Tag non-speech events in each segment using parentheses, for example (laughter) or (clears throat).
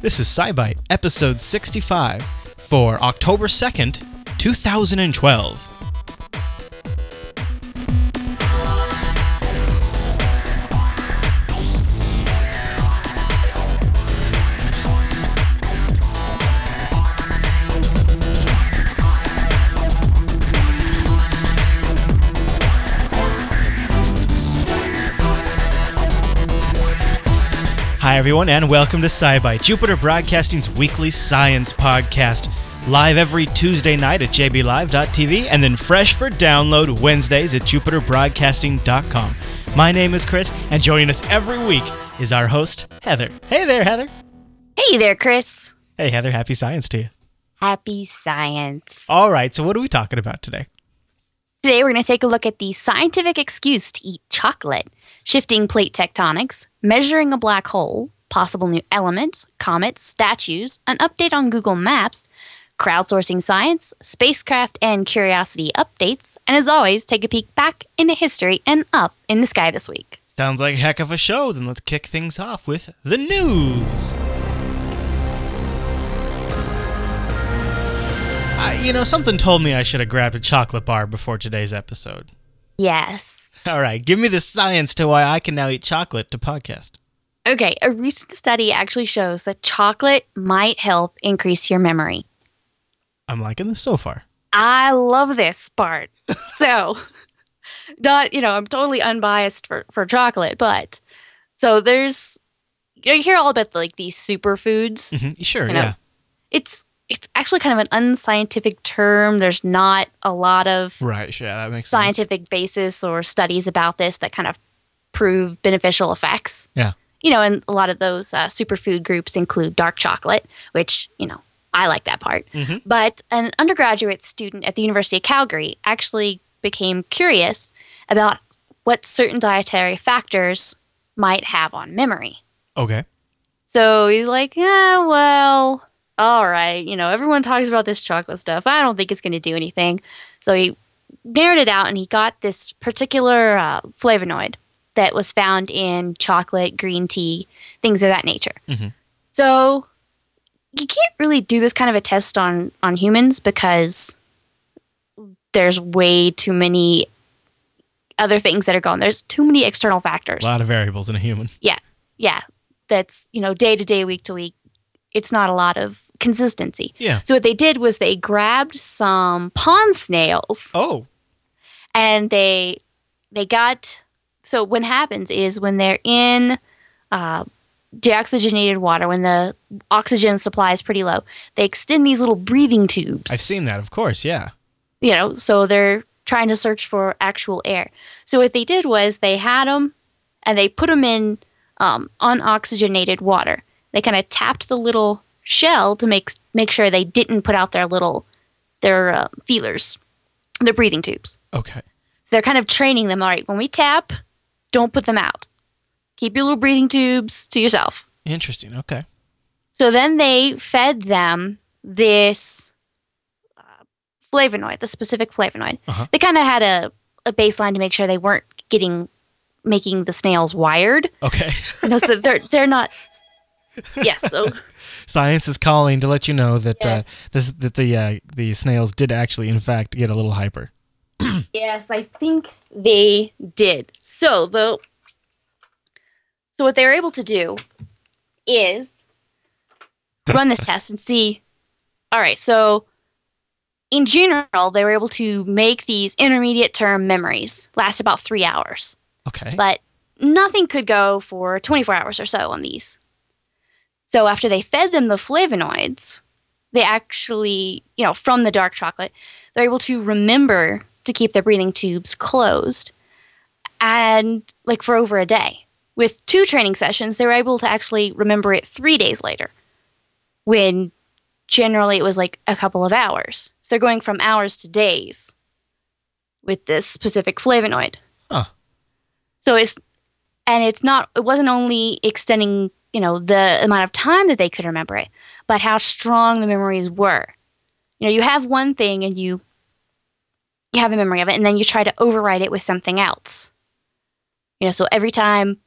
This is SciByte, episode 65 for October 2nd, 2012. Hi, everyone, and welcome to SciByte, Jupiter Broadcasting's weekly science podcast. Live every Tuesday night at jblive.tv and then fresh for download Wednesdays at jupiterbroadcasting.com. My name is Chris, and joining us every week is our host, Heather. Hey there, Heather. Hey there, Chris. Hey, Heather, happy science to you. Happy science. All right, so what are we talking about today? Today, we're going to take a look at the scientific excuse to eat chocolate, shifting plate tectonics, measuring a black hole, possible new elements, comets, statues, an update on Google Maps, crowdsourcing science, spacecraft and curiosity updates, and as always, take a peek back into history and up in the sky this week. Sounds like a heck of a show. Then let's kick things off with the news. Uh, you know, something told me I should have grabbed a chocolate bar before today's episode. Yes. All right, give me the science to why I can now eat chocolate to podcast. Okay, a recent study actually shows that chocolate might help increase your memory. I'm liking this so far. I love this part. (laughs) so, not, you know, I'm totally unbiased for, for chocolate, but so there's, you, know, you hear all about like these superfoods. hmm Sure, You know, yeah. It's, it's actually kind of an unscientific term. There's not a lot of Right, sure, that makes sense. scientific basis or studies about this that kind of prove beneficial effects. Yeah. You know, and a lot of those uh, superfood groups include dark chocolate, which, you know, I like that part. Mhm. But an undergraduate student at the University of Calgary actually became curious about what certain dietary factors might have on memory. Okay. So he's like, yeah, well, all right. You know, everyone talks about this chocolate stuff. I don't think it's going to do anything. So he narrowed it out and he got this particular uh, flavonoid that was found in chocolate, green tea, things of that nature. Mhm. So you can't really do this kind of a test on on humans because there's way too many other things that are going. There's too many external factors A lot of variables in a human. Yeah. Yeah, that's, you know, day to day, week to week. It's not a lot of consistency. Yeah. So what they did was they grabbed some pond snails Oh, and they they got so what happens is when they're in uh, deoxygenated water, when the oxygen supply is pretty low, they extend these little breathing tubes I've seen that, of course, yeah. you know, so they're trying to search for actual air. So what they did was they had them and they put them in um, unoxygenated water. They kind of tapped the little shell to make make sure they didn't put out their little their uh, feelers, their breathing tubes. Okay. So they're kind of training them. All right, when we tap, don't put them out. Keep your little breathing tubes to yourself. Interesting. Okay. So then they fed them this uh, flavonoid, the specific flavonoid. Uh-huh. They kind of had a, a baseline to make sure they weren't getting making the snails wired. Okay. You know, so they're they're not. Yes. So (laughs) Science is calling to let you know that uh, this that the uh, the snails did actually, in fact, get a little hyper. (clears throat) yes, I think they did. So the so what they were able to do is run this test and see. All right, so in general, they were able to make these intermediate term memories last about three hours, Okay. but nothing could go for 24 hours or so on these. So after they fed them the flavonoids, they actually, you know, from the dark chocolate, they're able to remember to keep their breathing tubes closed and like for over a day. With two training sessions, they were able to actually remember it three days later, when generally it was like a couple of hours. So they're going from hours to days with this specific flavonoid. Huh. So it's, and it's not, it wasn't only extending, you know, the amount of time that they could remember it, but how strong the memories were. You know, you have one thing and you you have a memory of it, and then you try to override it with something else. You know, so every time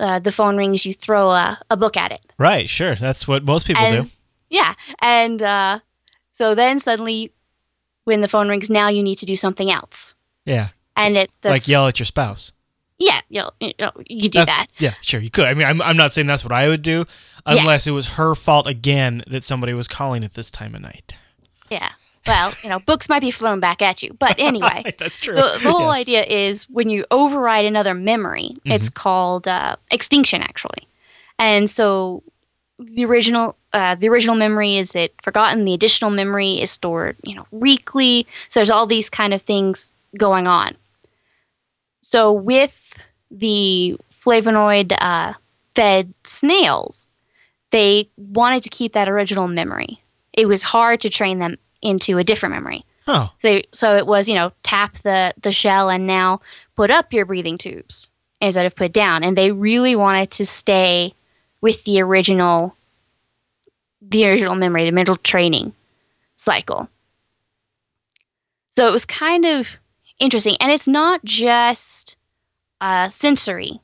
uh, the phone rings, you throw a, a book at it. Right, sure. That's what most people And- do. Yeah. And uh, so then suddenly, when the phone rings, now you need to do something else. Yeah. And it like yell at your spouse. Yeah, you, know, you, know, you do That's- that. Yeah, sure, you could. I mean, I'm, I'm not saying that's what I would do, Yeah. unless it was her fault again that somebody was calling at this time of night. Yeah. Well, you know, books might be thrown back at you, but (laughs) anyway. that's true. the, the whole Yes. idea is when you override another memory, it's called uh, extinction, actually. And so the original uh, the original memory is it forgotten. The additional memory is stored, you know, weekly. So there's all these kind of things going on. So with the flavonoid uh, fed snails, they wanted to keep that original memory. It was hard to train them into a different memory. Oh, So, so it was, you know, tap the, the shell and now put up your breathing tubes instead of put down. And they really wanted to stay with the original, the original memory, the mental training cycle. So it was kind of interesting. And it's not just uh, sensory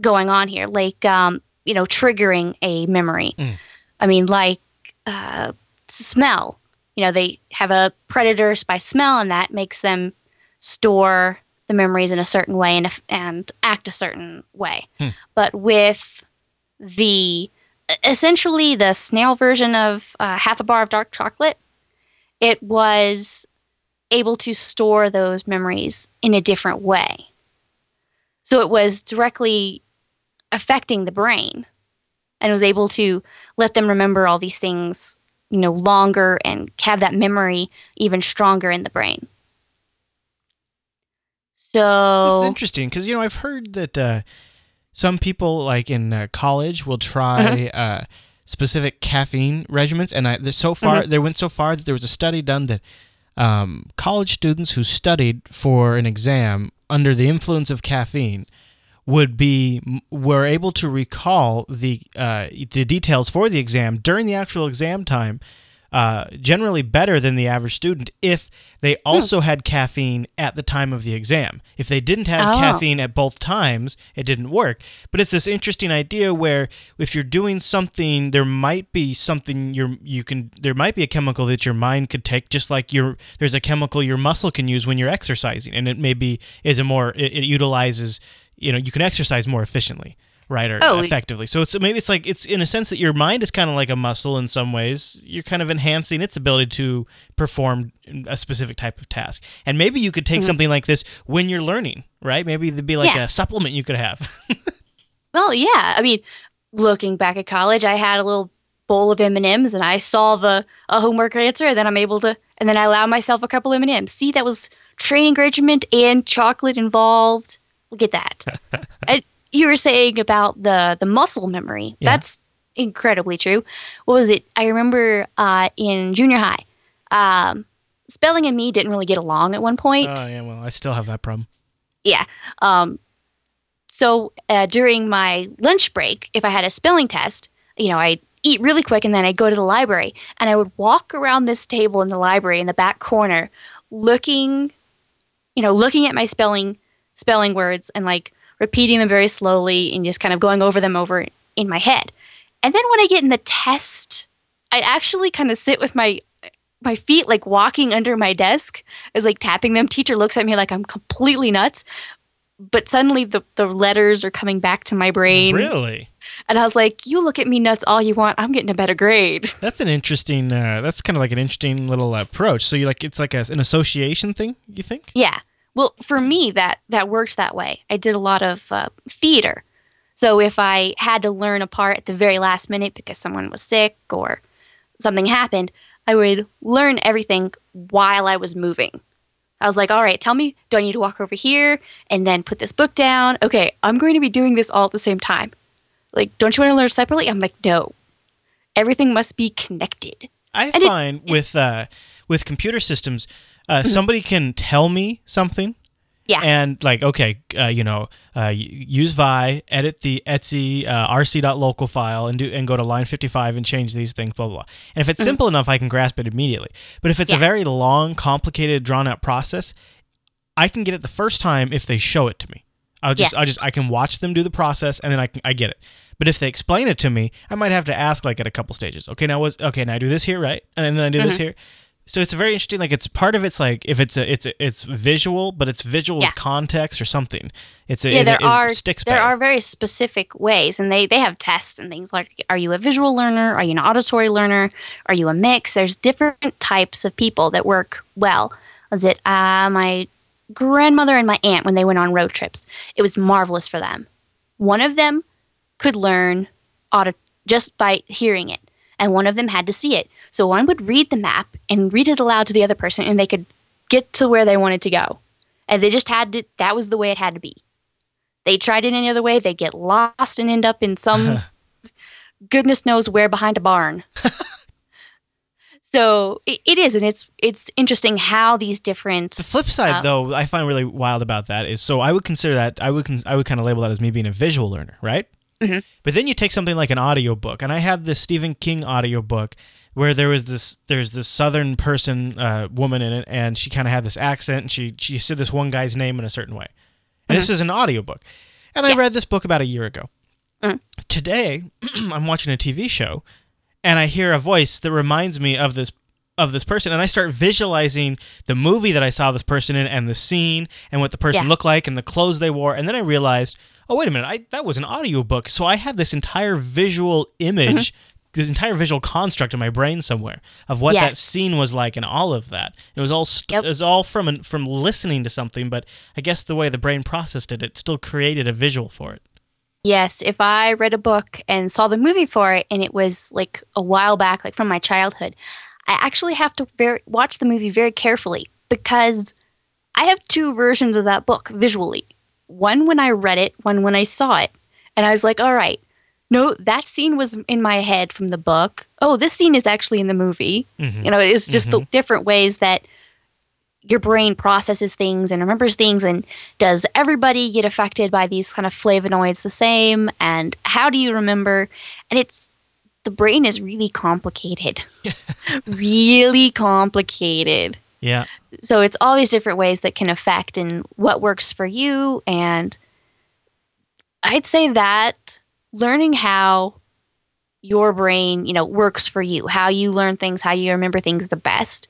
going on here, like, um, you know, triggering a memory. Mm. I mean, like uh, smell you know they have a predator by smell and that makes them store the memories in a certain way and, and act a certain way Hmm. but with the essentially the snail version of uh, half a bar of dark chocolate it was able to store those memories in a different way so it was directly affecting the brain and was able to let them remember all these things you know longer and have that memory even stronger in the brain So this is interesting because you know I've heard that uh, some people like in uh, college will try Mm-hmm. uh, specific caffeine regimens, and I, so far Mm-hmm. they went so far that there was a study done that um, college students who studied for an exam under the influence of caffeine would be were able to recall the uh, the details for the exam during the actual exam time uh, generally better than the average student if they Hmm. also had caffeine at the time of the exam. If they didn't have Oh. caffeine at both times, it didn't work. But it's this interesting idea where if you're doing something, there might be something you're you can there might be a chemical that your mind could take, just like your there's a chemical your muscle can use when you're exercising, and it maybe is a more it, it utilizes you know you can exercise more efficiently right or Oh, effectively. So it's maybe it's like it's in a sense that your mind is kind of like a muscle in some ways. You're kind of enhancing its ability to perform a specific type of task. And maybe you could take mm-hmm. something like this when you're learning right? Maybe there'd be like Yeah. a supplement you could have. (laughs) Well yeah. I mean looking back at college i had a little bowl of m&ms and i solve a, a homework answer and then i'm able to and then i allow myself a couple m&ms see that was training regimen and chocolate involved. Look at that. (laughs) And you were saying about the the muscle memory Yeah. that's incredibly true what was it i remember uh, in junior high um, spelling and me didn't really get along at one point oh yeah well i still have that problem yeah. Um, so uh, during my lunch break, if I had a spelling test, you know, I'd eat really quick and then I'd go to the library and I would walk around this table in the library in the back corner, looking, you know, looking at my spelling spelling words and like repeating them very slowly and just kind of going over them over in my head. And then when I get in the test, I'd actually kind of sit with my my feet like walking under my desk is like tapping them. Teacher looks at me like I'm completely nuts. But suddenly the, the letters are coming back to my brain. really And I was like, you look at me nuts all you want. I'm getting a better grade. (laughs) that's an interesting uh, that's kind of like an interesting little approach so you like it's like a, an association thing you think Yeah. Well, for me, that that works that way. I did a lot of uh, theater. So if I had to learn a part at the very last minute because someone was sick or something happened, I would learn everything while I was moving. I was like, all right, tell me, do I need to walk over here and then put this book down? Okay, I'm going to be doing this all at the same time. Like, don't you want to learn separately? I'm like, no. Everything must be connected. I And it- find with uh, with computer systems, uh, somebody can tell me something, Yeah. and like okay, uh, you know, uh, use Vi, edit the etc uh, rc.local file, and do and go to line fifty five and change these things, blah blah. blah. And if it's simple enough, I can grasp it immediately. But if it's a Mm-hmm. Very long, complicated, drawn out process, I can get it the first time if they show it to me. I'll just Yes. I just I can watch them do the process and then I can, I get it. But if they explain it to me, I might have to ask like at a couple stages. Okay, now was okay, now I do this here, right? And then I do this Mm-hmm. here. So it's very interesting. Like it's part of it's like if it's a it's a, it's visual, but it's visual Yeah. with context or something. It's a, yeah, it- there it are sticks there better. are very specific ways, and they they have tests and things like: Are you a visual learner? Are you an auditory learner? Are you a mix? There's different types of people that work well. Was it uh, my grandmother and my aunt when they went on road trips? It was marvelous for them. One of them could learn auto just by hearing it, and one of them had to see it. So one would read the map and read it aloud to the other person, and they could get to where they wanted to go. And they just had to. That was the way it had to be they tried it any other way, they get lost and end up in some (laughs) goodness knows where behind a barn. (laughs) so it, it is, and it's it's interesting how these different The flip side, Uh, though, I find really wild about that is so I would consider that I would con- I would kind of label that as me being a visual learner, right? Mhm. But then you take something like an audiobook, and I had this Stephen King audiobook where there was this there's this southern person uh, woman in it, and she kind of had this accent, and she she said this one guy's name in a certain way, and this is an audiobook, and I Mm-hmm. Read this book about a year ago. Mm. Today, (clears throat) I'm watching a TV show, and I hear a voice that reminds me of this of this person and I start visualizing the movie that I saw this person in and the scene and what the person Yeah. looked like and the clothes they wore and then I realized oh wait a minute I that was an audiobook so I had this entire visual image Mm-hmm. This entire visual construct in my brain somewhere of what that scene was like and all of that it was all st- Yep. it was all from an, from listening to something but I guess the way the brain processed it it still created a visual for it Yes, if I read a book and saw the movie for it and it was like a while back, like from my childhood, I actually have to very, watch the movie very carefully because I have two versions of that book visually. One when I read it, one when I saw it. And I was like, all right, no, that scene was in my head from the book. Oh, this scene is actually in the movie. Mhm. You know, it's just the different ways that your brain processes things and remembers things and does everybody get affected by these kind of flavonoids the same? And how do you remember? And it's the brain is really complicated. (laughs) Really complicated. Yeah. So it's all these different ways that can affect and what works for you. And i'd say that learning how your brain you know works for you how you learn things how you remember things the best.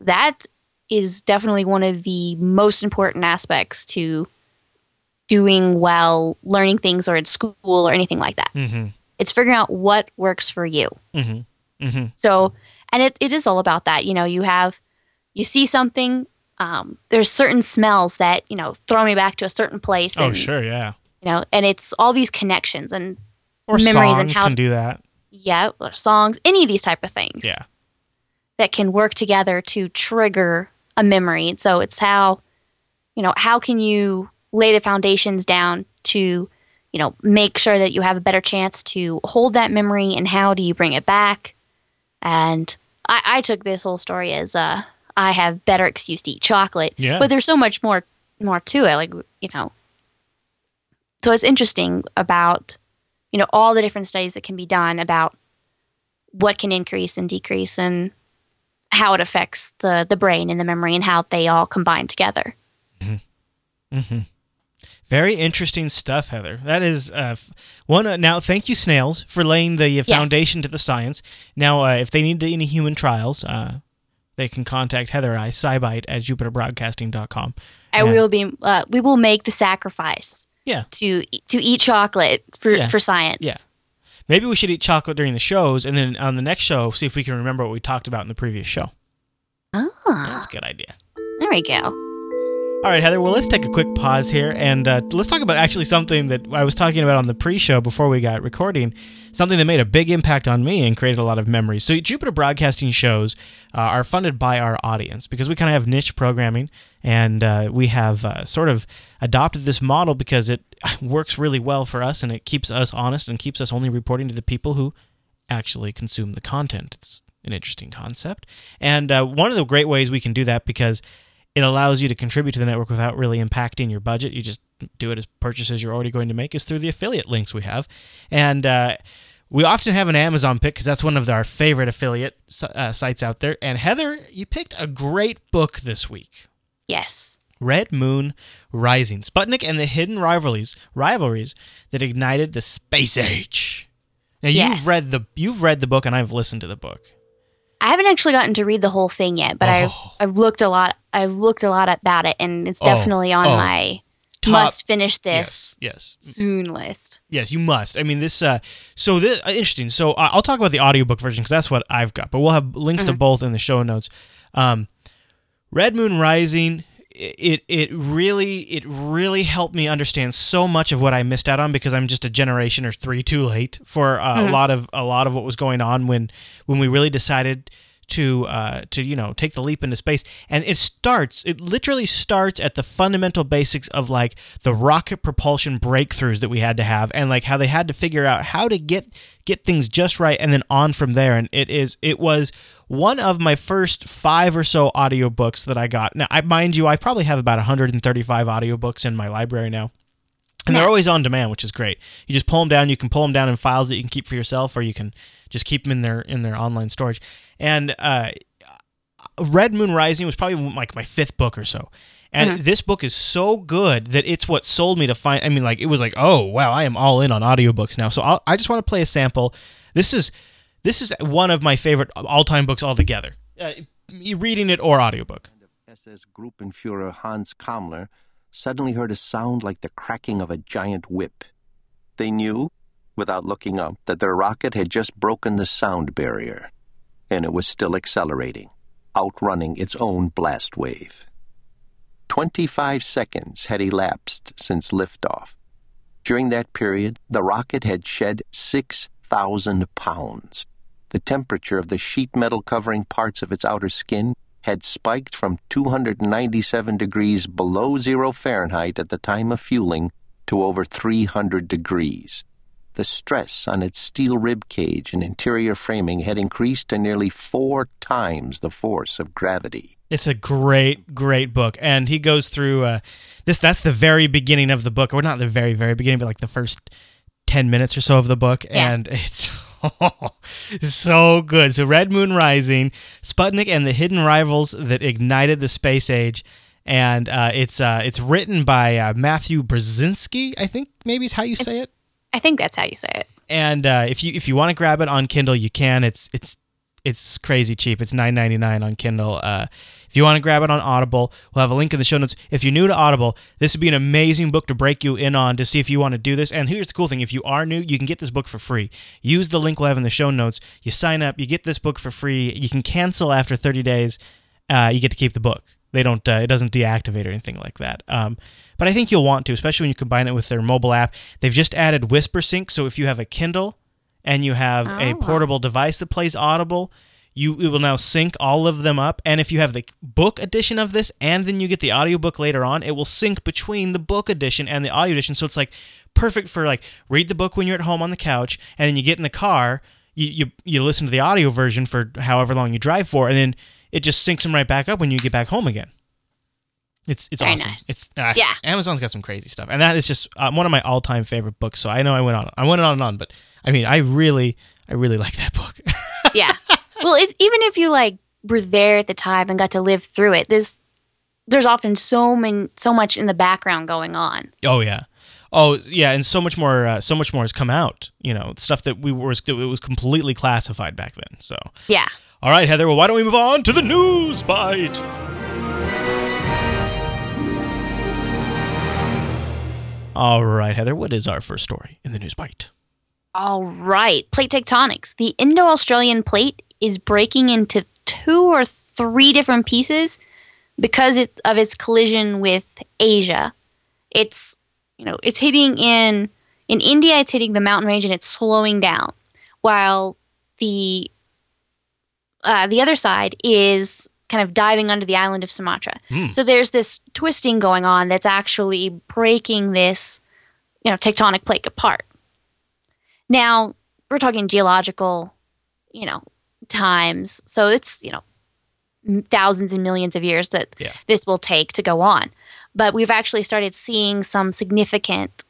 That is definitely one of the most important aspects to doing well learning things or in school or anything like that. Mhm it's figuring out what works for you. Mhm mhm so, and it, it is all about that. You know, you have, you see something, um, there's certain smells that, you know, throw me back to a certain place. oh and, sure yeah know, and it's all these connections and, or Memories songs and how- can do that yeah, or songs, any of these type of things yeah that can work together to trigger a memory. And So it's how, you know, how can you lay the foundations down to, you know, make sure that you have a better chance to hold that memory and how do you bring it back? And I, I took this whole story as uh, I have better excuse to eat chocolate. Yeah. But there's so much more more to it. Like, you know. So it's interesting about, you know, all the different studies that can be done about what can increase and decrease and how it affects the the brain and the memory and how they all combine together. Mm-hmm. Very interesting stuff, Heather. That is uh, one. Uh, now, thank you, snails, for laying the uh, foundation to the science. Now, uh, if they need any human trials, uh, they can contact Heather I, SciByte at jupiterbroadcasting.com. We will be uh, we will make the sacrifice Yeah. to to eat chocolate for Yeah. for science. Yeah. Maybe we should eat chocolate during the shows, and then on the next show, see if we can remember what we talked about in the previous show. Ah, That's a good idea. there we go. All right, Heather. Well, let's take a quick pause here and uh, let's talk about actually something that I was talking about on the pre-show before we got recording. Something that made a big impact on me and created a lot of memories. So, Jupiter Broadcasting shows uh, are funded by our audience because we kind of have niche programming, and uh, we have uh, sort of adopted this model because it (laughs) works really well for us and it keeps us honest and keeps us only reporting to the people who actually consume the content. It's an interesting concept. And uh, one of the great ways we can do that because it allows you to contribute to the network without really impacting your budget. You just do it as purchases you're already going to make is through the affiliate links we have. And uh, we often have an Amazon pick because that's one of our favorite affiliate uh, sites out there. And Heather, you picked a great book this week. Yes. Red Moon Rising, Sputnik and the hidden rivalries rivalries that ignited the space age. Now you've Yes. read the you've read the book and I've listened to the book. I haven't actually gotten to read the whole thing yet, but I've Oh. I've looked a lot. I've looked a lot about it, and it's Oh, definitely on oh. my Top- must finish this Yes, yes, soon list. yes. You must. I mean, this. Uh, so this uh, interesting. So uh, I'll talk about the audiobook version because that's what I've got. But we'll have links to both in the show notes. Um, Red Moon Rising. It it really it really helped me understand so much of what I missed out on because I'm just a generation or three too late for uh, a lot of a lot of what was going on when when we really decided to uh, to you know take the leap into space. And it starts it literally starts at the fundamental basics of like the rocket propulsion breakthroughs that we had to have and like how they had to figure out how to get get things just right and then on from there. And it is it was one of my first five or so audiobooks that I got. Now I mind you I probably have about 135 audiobooks in my library now and they're always on demand, which is great. You just pull them down. You can pull them down in files that you can keep for yourself, or you can just keep them in their in their online storage. And uh, Red Moon Rising was probably like my fifth book or so. And this book is so good that it's what sold me to find. I mean, like it was like, oh wow, I am all in on audiobooks now. So I'll, I just want to play a sample. This is this is one of my favorite all time books altogether. Uh, reading it or audiobook. SS Gruppenfuhrer Hans Kammler suddenly heard a sound like the cracking of a giant whip. They knew, without looking up, that their rocket had just broken the sound barrier, and it was still accelerating, outrunning its own blast wave. Twenty-five seconds had elapsed since liftoff. During that period, the rocket had shed 6,000 pounds. The temperature of the sheet metal covering parts of its outer skin had spiked from 297 degrees below zero Fahrenheit at the time of fueling to over 300 degrees. The stress on its steel rib cage and interior framing had increased to nearly four times the force of gravity. It's a great, great book, and he goes through uh, this. That's the very beginning of the book, or not the very, very beginning, but like the first ten minutes or so of the book, Yeah. and it's (laughs) (laughs) so good. So, Red Moon Rising, Sputnik, and the hidden rivals that ignited the space age, and uh, it's uh, it's written by uh, Matthew Brzezinski, I think maybe is how you say it. I think that's how you say it. And uh, if you if you want to grab it on Kindle, you can. It's it's it's crazy cheap. It's nine ninety nine on Kindle. If you want to grab it on Audible, we'll have a link in the show notes. If you're new to Audible, this would be an amazing book to break you in on to see if you want to do this. And here's the cool thing: if you are new, you can get this book for free. Use the link we'll have in the show notes. You sign up, you get this book for free. You can cancel after thirty days. Uh, you get to keep the book. They don't. Uh, it doesn't deactivate or anything like that. Um, but I think you'll want to, especially when you combine it with their mobile app. They've just added Whispersync, so if you have a Kindle and you have a Oh. portable device that plays Audible, you it will now sync all of them up. And if you have the book edition of this and then you get the audiobook later on, it will sync between the book edition and the audio edition. So it's like perfect for like read the book when you're at home on the couch, and then you get in the car, you you, you listen to the audio version for however long you drive for, and then it just syncs them right back up when you get back home again. It's it's Very awesome. nice. It's uh, Yeah. Amazon's got some crazy stuff, and that is just uh, one of my all time favorite books. So I know I went on, I went on and on, but I mean, I really, I really like that book. (laughs) Yeah. Well, it, even if you like were there at the time and got to live through it, this there's often so many, so much in the background going on. oh yeah, oh yeah, and so much more, uh, so much more has come out. You know, stuff that we were it was completely classified back then. So Yeah. all right, Heather. Well, why don't we move on to the news bite? All right, Heather. What is our first story in the news bite? All right. Plate tectonics. The Indo Australian plate is breaking into two or three different pieces because it, of its collision with Asia. It's, you know, it's hitting in in India, it's hitting the mountain range and it's slowing down, while the uh, the other side is kind of diving under the island of Sumatra. Hmm. So there's this twisting going on that's actually breaking this, you know, tectonic plate apart. Now, we're talking geological, you know, times. So it's, you know, thousands and millions of years that Yeah. this will take to go on. But we've actually started seeing some significant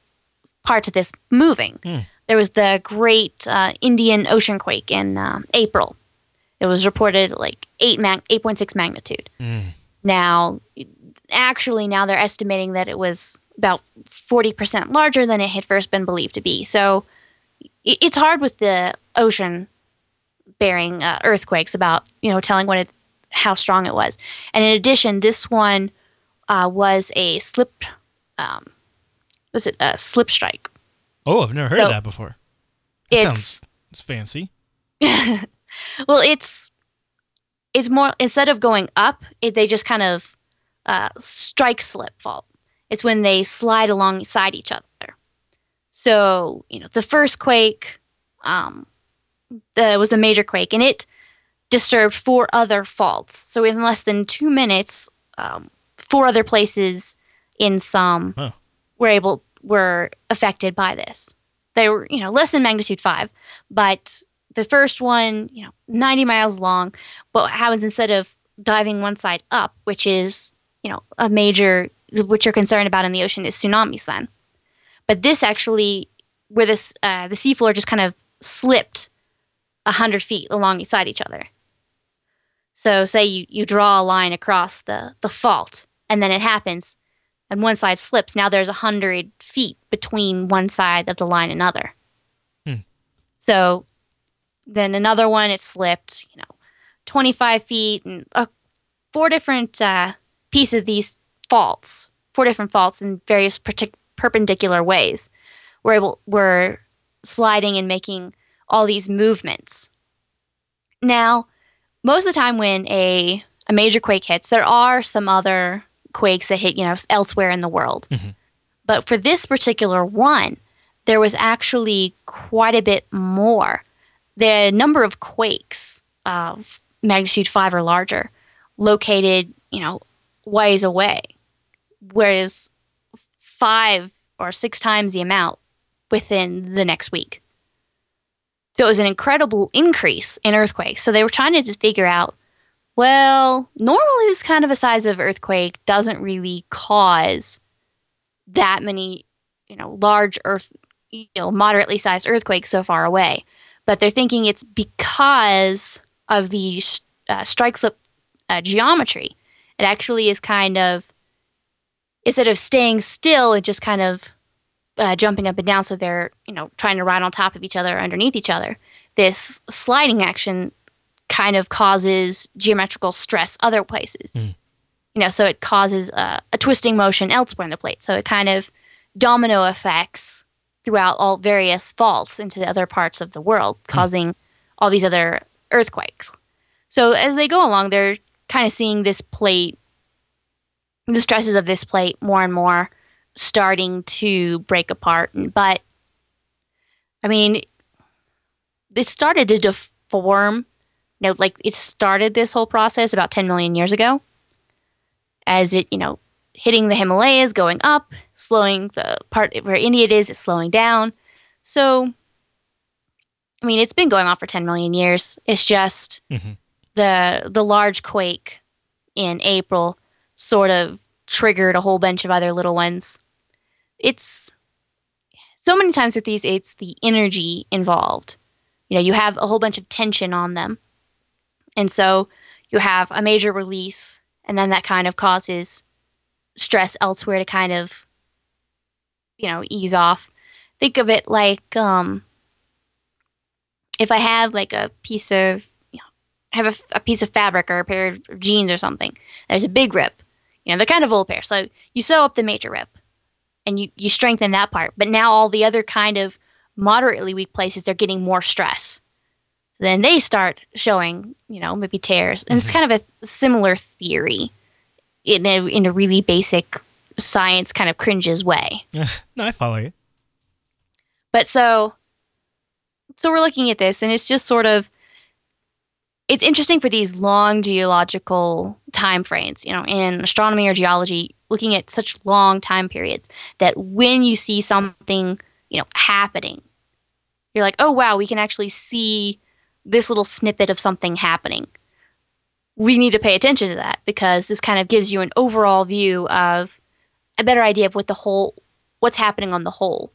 parts of this moving. Hmm. There was the great uh, Indian Ocean quake in um, April. It was reported like 8 mag- 8.6 magnitude. Mm. Now, actually now they're estimating that it was about 40% larger than it had first been believed to be. So it's hard with the ocean bearing uh, earthquakes about, you know, telling what it, how strong it was. And in addition, this one uh, was a slip, um, was it a slip strike? Oh, I've never heard So, of that before. That It's sounds it's fancy. (laughs) well, it's it's more instead of going up, it, they just kind of uh, strike slip fault. It's when they slide alongside each other. So you know, the first quake, um, the, was a major quake, and it disturbed four other faults. So in less than two minutes, um, four other places in some Huh. were able were affected by this. They were you know less than magnitude five, but the first one, you know, 90 miles long, but what happens instead of diving one side up, which is, you know, a major, what you're concerned about in the ocean is tsunamis then. But this actually, where this, uh, the seafloor just kind of slipped 100 feet alongside each other. So say you, you draw a line across the, the fault and then it happens and one side slips. Now there's 100 feet between one side of the line and another. Hmm. So then another one it slipped you know 25 feet and uh, four different uh, pieces of these faults four different faults in various partic- perpendicular ways were able were sliding and making all these movements now most of the time when a a major quake hits there are some other quakes that hit you know elsewhere in the world Mhm. but for this particular one there was actually quite a bit more the number of quakes of magnitude five or larger located, you know, ways away, whereas five or six times the amount within the next week. So it was an incredible increase in earthquakes. So they were trying to just figure out, well, normally this kind of a size of earthquake doesn't really cause that many, you know, large earth, you know, moderately sized earthquakes so far away but they're thinking it's because of the uh, strike slip uh, geometry. It actually is kind of instead of staying still, it just kind of uh, jumping up and down. So they're you know trying to ride on top of each other, or underneath each other. This sliding action kind of causes geometrical stress other places. Mm. You know, so it causes uh, a twisting motion elsewhere in the plate. So it kind of domino effects throughout all various faults into the other parts of the world, causing all these other earthquakes. So as they go along, they're kind of seeing this plate, the stresses of this plate more and more starting to break apart. But I mean, it started to deform. You know, like it started this whole process about 10 million years ago. As it, you know, hitting the Himalayas, going up, slowing the part where India is, it's slowing down. So, I mean, it's been going on for 10 million years. It's just Mhm. the the large quake in April sort of triggered a whole bunch of other little ones. It's so many times with these, it's the energy involved. You know, you have a whole bunch of tension on them. And so you have a major release, and then that kind of causes stress elsewhere to kind of, you know, ease off. Think of it like um, if I have like a piece of, you know, have a, a piece of fabric or a pair of jeans or something. There's a big rip. You know, they're kind of old pair. So you sew up the major rip and you, you strengthen that part. But now all the other kind of moderately weak places, they're getting more stress. So then they start showing, you know, maybe tears. And it's mm-hmm. kind of a similar theory in a, in a really basic science kind of cringes way. (laughs) no, I follow you. But so so we're looking at this and it's just sort of it's interesting for these long geological time frames, you know, in astronomy or geology, looking at such long time periods that when you see something, you know, happening, you're like, "Oh wow, we can actually see this little snippet of something happening." We need to pay attention to that because this kind of gives you an overall view of a better idea of what the whole what's happening on the whole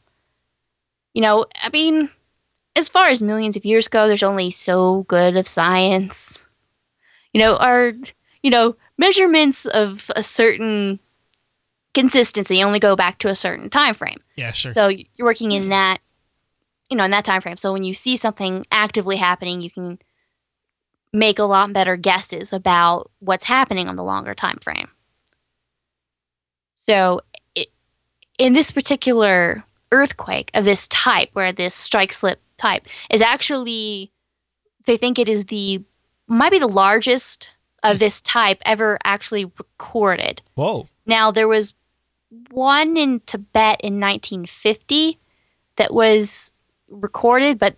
you know, I mean, as far as millions of years go, there's only so good of science. You know, our, you know, measurements of a certain consistency only go back to a certain time frame. Yeah, sure. So you're working in that, you know, in that time frame. So when you see something actively happening, you can make a lot better guesses about what's happening on the longer time frame. So it, in this particular earthquake of this type, where this strike slip type is actually, they think it is the might be the largest of this type ever actually recorded. Whoa. Now there was one in Tibet in 1950 that was recorded, but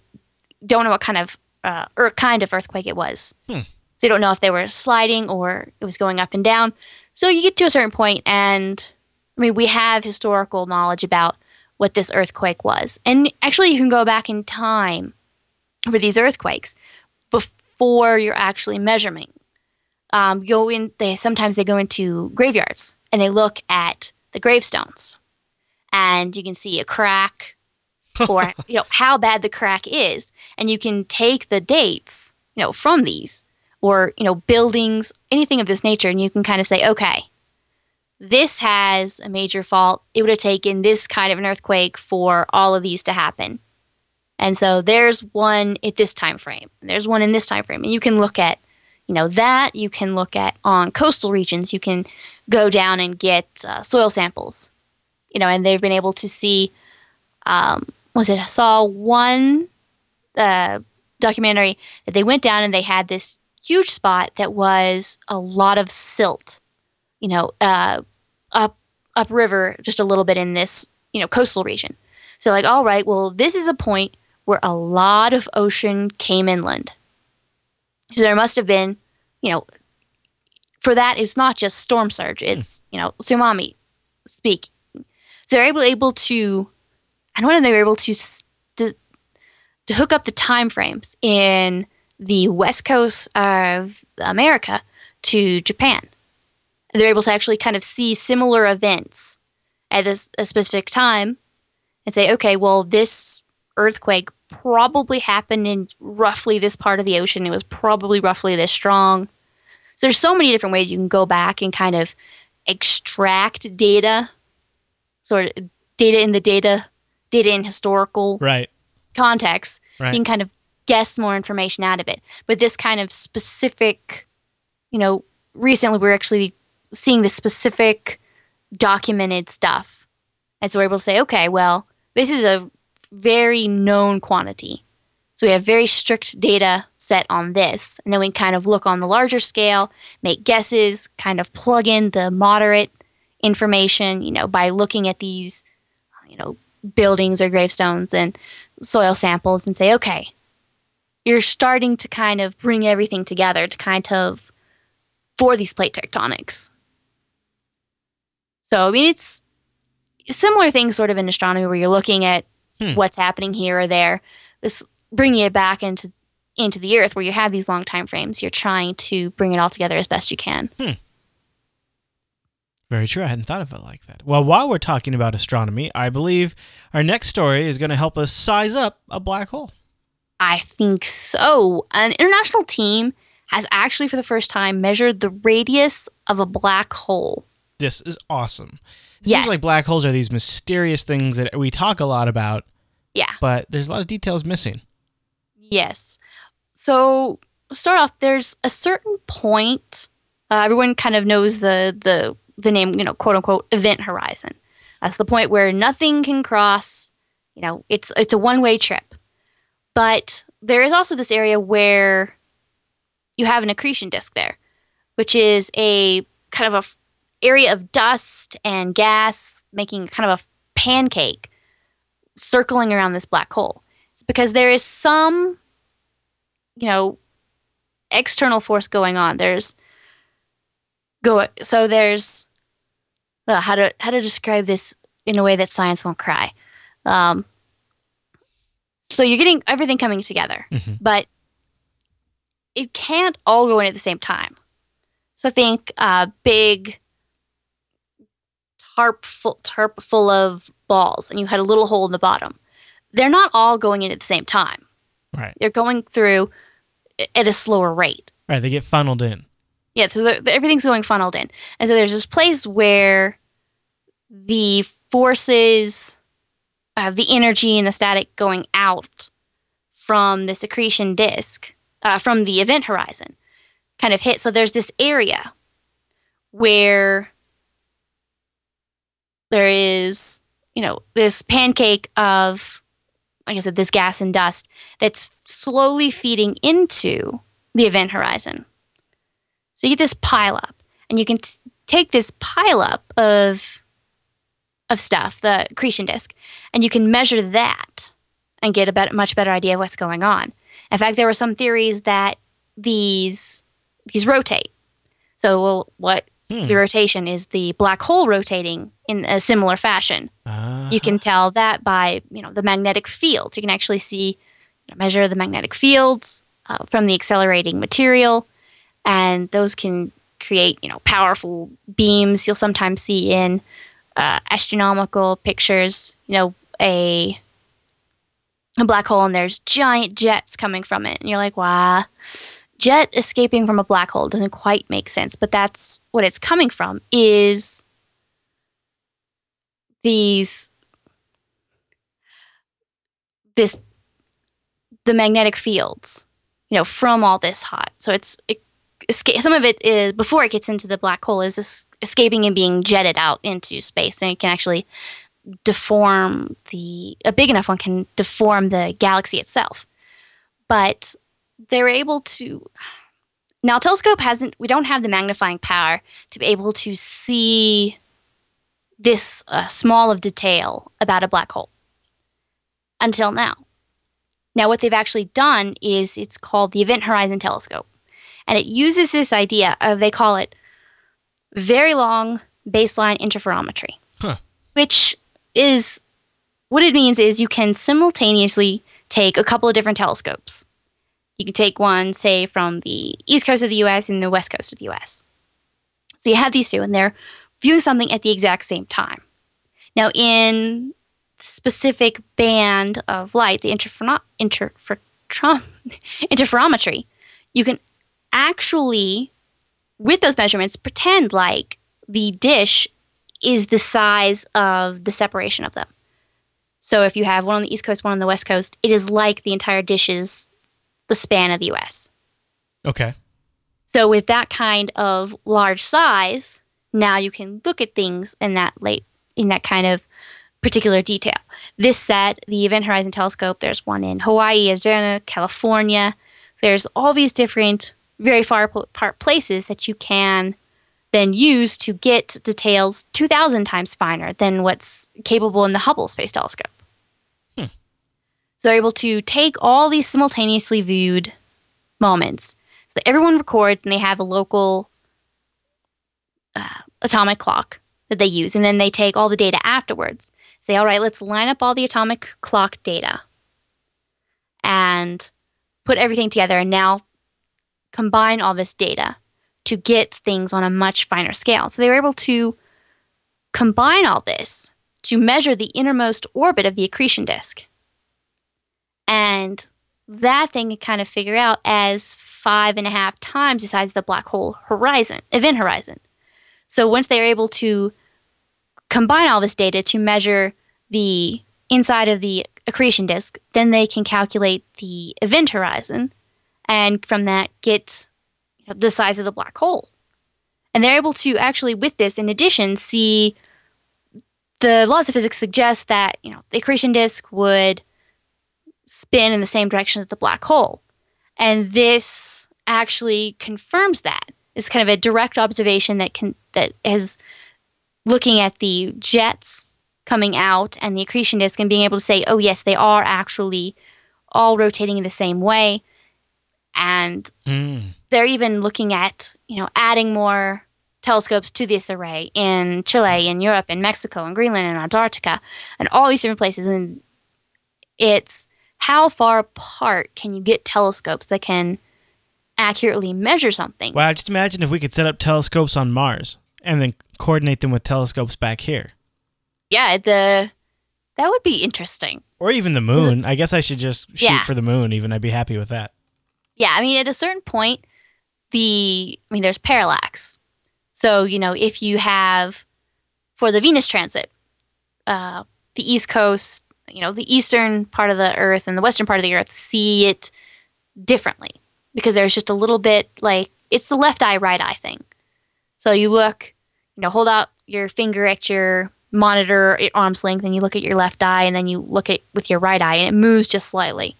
don't know what kind of uh, or kind of earthquake it was. Hmm. So you don't know if they were sliding or it was going up and down. So you get to a certain point, and I mean, we have historical knowledge about what this earthquake was, and actually, you can go back in time for these earthquakes before you're actually measuring. Um, go in. They sometimes they go into graveyards and they look at the gravestones, and you can see a crack (laughs) or you know how bad the crack is. And you can take the dates you know from these or you know buildings anything of this nature and you can kind of say okay this has a major fault. It would have taken this kind of an earthquake for all of these to happen. And so there's one at this time frame and there's one in this time frame. And you can look at you know that you can look at on coastal regions you can go down and get uh, soil samples you know and they've been able to see um, was it I saw one uh, documentary that they went down and they had this huge spot that was a lot of silt, you know, uh, up upriver just a little bit in this you know coastal region. So like, all right, well, this is a point where a lot of ocean came inland. So there must have been, you know, for that it's not just storm surge; hmm. it's you know tsunami speak. So they're able able to and when they were able to, to to hook up the time frames in the west coast of America to Japan. And they're able to actually kind of see similar events at this, a specific time and say, okay, well, this earthquake probably happened in roughly this part of the ocean. It was probably roughly this strong. So there's so many different ways you can go back and kind of extract data, sort of data in the data data in historical Right. context, Right. you can kind of guess more information out of it. But this kind of specific, you know, recently we're actually seeing the specific documented stuff. And so we're able to say, okay, well, this is a very known quantity. So we have very strict data set on this. And then we kind of look on the larger scale, make guesses, kind of plug in the moderate information, you know, by looking at these, you know, buildings or gravestones and soil samples and say, okay, you're starting to kind of bring everything together to kind of for these plate tectonics. So, I mean, it's similar things sort of in astronomy where you're looking at Hmm. what's happening here or there. This bringing it back into into the earth where you have these long time frames. You're trying to bring it all together as best you can. Hmm. Very true. I hadn't thought of it like that. Well, while we're talking about astronomy, I believe our next story is going to help us size up a black hole. I think so. An international team has actually, for the first time, measured the radius of a black hole. This is awesome. It Yes. seems like black holes are these mysterious things that we talk a lot about, Yeah. but there's a lot of details missing. Yes. So start off. There's a certain point. Uh, everyone kind of knows the the the name, you know, quote unquote, event horizon. That's the point where nothing can cross. You know, it's it's a one way trip. But there is also this area where you have an accretion disk there, which is a kind of a area of dust and gas making kind of a pancake circling around this black hole. It's because there is some, you know, external force going on. There's go so there's uh, how to how to describe this in a way that science won't cry. Um, so you're getting everything coming together, Mhm. but it can't all go in at the same time. So think uh, big tarp full, tarp full of balls, and you had a little hole in the bottom. They're not all going in at the same time. Right. They're going through at a slower rate. Right. They get funneled in. Yeah, so everything's going funneled in. And so there's this place where the forces of the energy and the static going out from the accretion disk, uh, from the event horizon, kind of hit. So there's this area where there is, you know, this pancake of, like I said, this gas and dust that's slowly feeding into the event horizon. So you get this pile up, and you can t- take this pile up of of stuff, the accretion disk, and you can measure that and get a bet- much better idea of what's going on. In fact, there were some theories that these these rotate. So well, what Hmm. the rotation is the black hole rotating in a similar fashion. Uh, You can tell that by you know the magnetic fields. You can actually see measure the magnetic fields uh, from the accelerating material, and those can create you know powerful beams. You'll sometimes see in uh, astronomical pictures, you know a a black hole and there's giant jets coming from it, and you're like, wow. Jet escaping from a black hole doesn't quite make sense, but that's what it's coming from is these this the magnetic fields you know from all this hot. So it's it, escape, some of it is before it gets into the black hole is es- escaping and being jetted out into space. And it can actually deform the a big enough one can deform the galaxy itself. But they're able to now telescope hasn't we don't have the magnifying power to be able to see this uh, small of detail about a black hole until now. Now, what they've actually done is it's called the Event Horizon Telescope. And it uses this idea of, they call it very long baseline interferometry, Huh. which is what it means is you can simultaneously take a couple of different telescopes. You can take one, say, from the east coast of the US and the west coast of the US. So you have these two, and they're viewing something at the exact same time. Now, in specific band of light, the interferon- interfertrom- (laughs) interferometry, you can actually, with those measurements, pretend like the dish is the size of the separation of them. So if you have one on the east coast, one on the west coast, it is like the entire dish is the span of the US. okay. So with that kind of large size, now you can look at things in that late in that kind of particular detail. This set, the Event Horizon Telescope, there's one in Hawaii, Arizona, California. There's all these different, very far apart places that you can then use to get details 2,000 times finer than what's capable in the Hubble Space Telescope. They're able to take all these simultaneously viewed moments so that everyone records and they have a local uh, atomic clock that they use. And then they take all the data afterwards. Say, all right, let's line up all the atomic clock data and put everything together and now combine all this data to get things on a much finer scale. So they were able to combine all this to measure the innermost orbit of the accretion disk. And that thing can kind of figure out as five and a half times the size of the black hole horizon, event horizon. So once they're able to combine all this data to measure the inside of the accretion disk, then they can calculate the event horizon, and from that get the size of the black hole. And they're able to actually, with this, in addition, see the laws of physics suggest that you know the accretion disk would spin in the same direction as the black hole, and this actually confirms that. It's kind of a direct observation that can that is looking at the jets coming out and the accretion disk and being able to say, oh yes, they are actually all rotating in the same way, and Hmm. they're even looking at you know adding more telescopes to this array in Chile, in Europe, in Mexico, in Greenland, in Antarctica, and all these different places. And it's how far apart can you get telescopes that can accurately measure something? Well, just imagine if we could set up telescopes on Mars and then coordinate them with telescopes back here. Yeah, the that would be interesting. Or even the moon. I guess I should just shoot Yeah. for the moon, even. I'd be happy with that. Yeah, I mean, at a certain point, the I mean there's parallax. So, you know, if you have for the Venus transit, uh, the east coast, you know, the eastern part of the earth and the western part of the earth see it differently because there's just a little bit like it's the left eye right eye thing. So you look, you know, hold out your finger at your monitor at arm's length and you look at your left eye and then you look at with your right eye and it moves just slightly.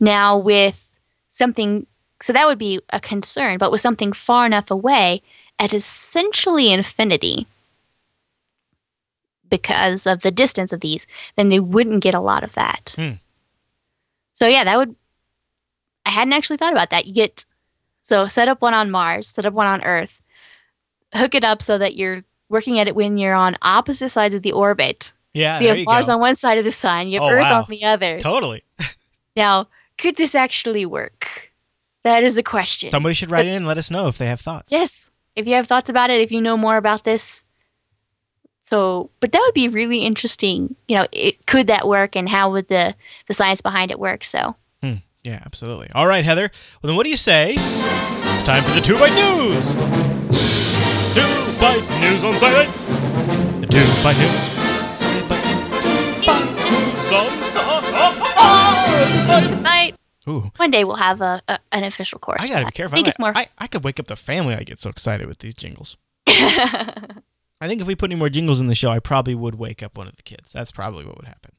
Now with something so that would be a concern, but with something far enough away at essentially infinity because of the distance of these, then they wouldn't get a lot of that. Hmm. So yeah, that would I hadn't actually thought about that. You get so set up one on Mars, set up one on Earth, hook it up so that you're working at it when you're on opposite sides of the orbit. Yeah, so you have Mars go. on one side of the sun, you have Oh, Earth wow. on the other. Totally. (laughs) Now, could this actually work? That is a question. Somebody should write in and let us know if they have thoughts. Yes. If you have thoughts about it, if you know more about this. So, but that would be really interesting. You know, it, could that work and how would the, the science behind it work? So, Hmm. Yeah, absolutely. All right, Heather. Well, then what do you say? It's time for the Two Bite News. Two Bite News on Side. The Two Bite News. Side Bite News. Two News on Side. might Ooh, one day we'll have a, a an official course. I gotta be careful. I think I, it's more. I, I could wake up the family. I get so excited with these jingles. (laughs) I think if we put any more jingles in the show, I probably would wake up one of the kids. That's probably what would happen.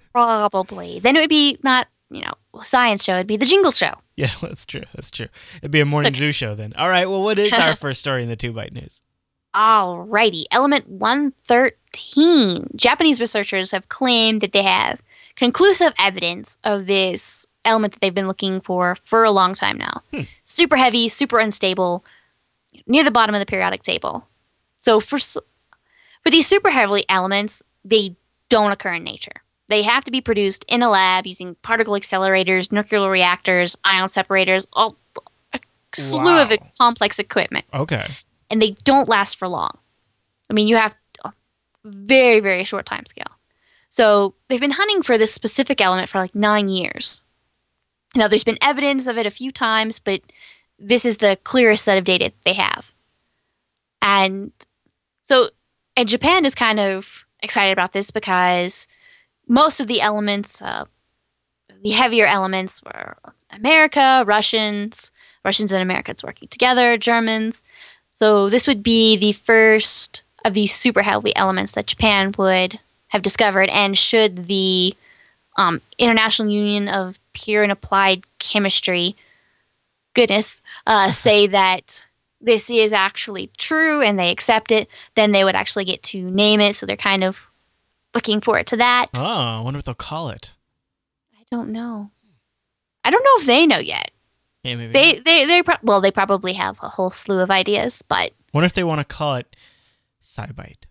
(laughs) Probably. Then it would be not, you know, science show. It'd be the jingle show. Yeah, (laughs) that's true. That's true. It'd be a morning Look. zoo show then. All right. Well, what is our (laughs) first story in the Two Bite News? All righty. Element 113. Japanese researchers have claimed that they have conclusive evidence of this element that they've been looking for for a long time now. Hmm. Super heavy, super unstable, near the bottom of the periodic table. So for for these super heavy elements, they don't occur in nature. They have to be produced in a lab using particle accelerators, nuclear reactors, ion separators, all a slew of complex equipment Okay. and they don't last for long. I mean, you have a very, very short time scale. So they've been hunting for this specific element for like nine years. Now, there's been evidence of it a few times, but this is the clearest set of data they have. And so, and Japan is kind of excited about this because most of the elements, uh, the heavier elements, were America, Russians, Russians and Americans working together, Germans. So this would be the first of these super heavy elements that Japan would have discovered. And should the um, International Union of Pure and Applied Chemistry, goodness, uh, say that this is actually true and they accept it, then they would actually get to name it. So they're kind of looking forward to that. Oh, I wonder what they'll call it. I don't know. I don't know if they know yet. Yeah, maybe. They they they pro- well they probably have a whole slew of ideas, but wonder if they want to call it SciByte.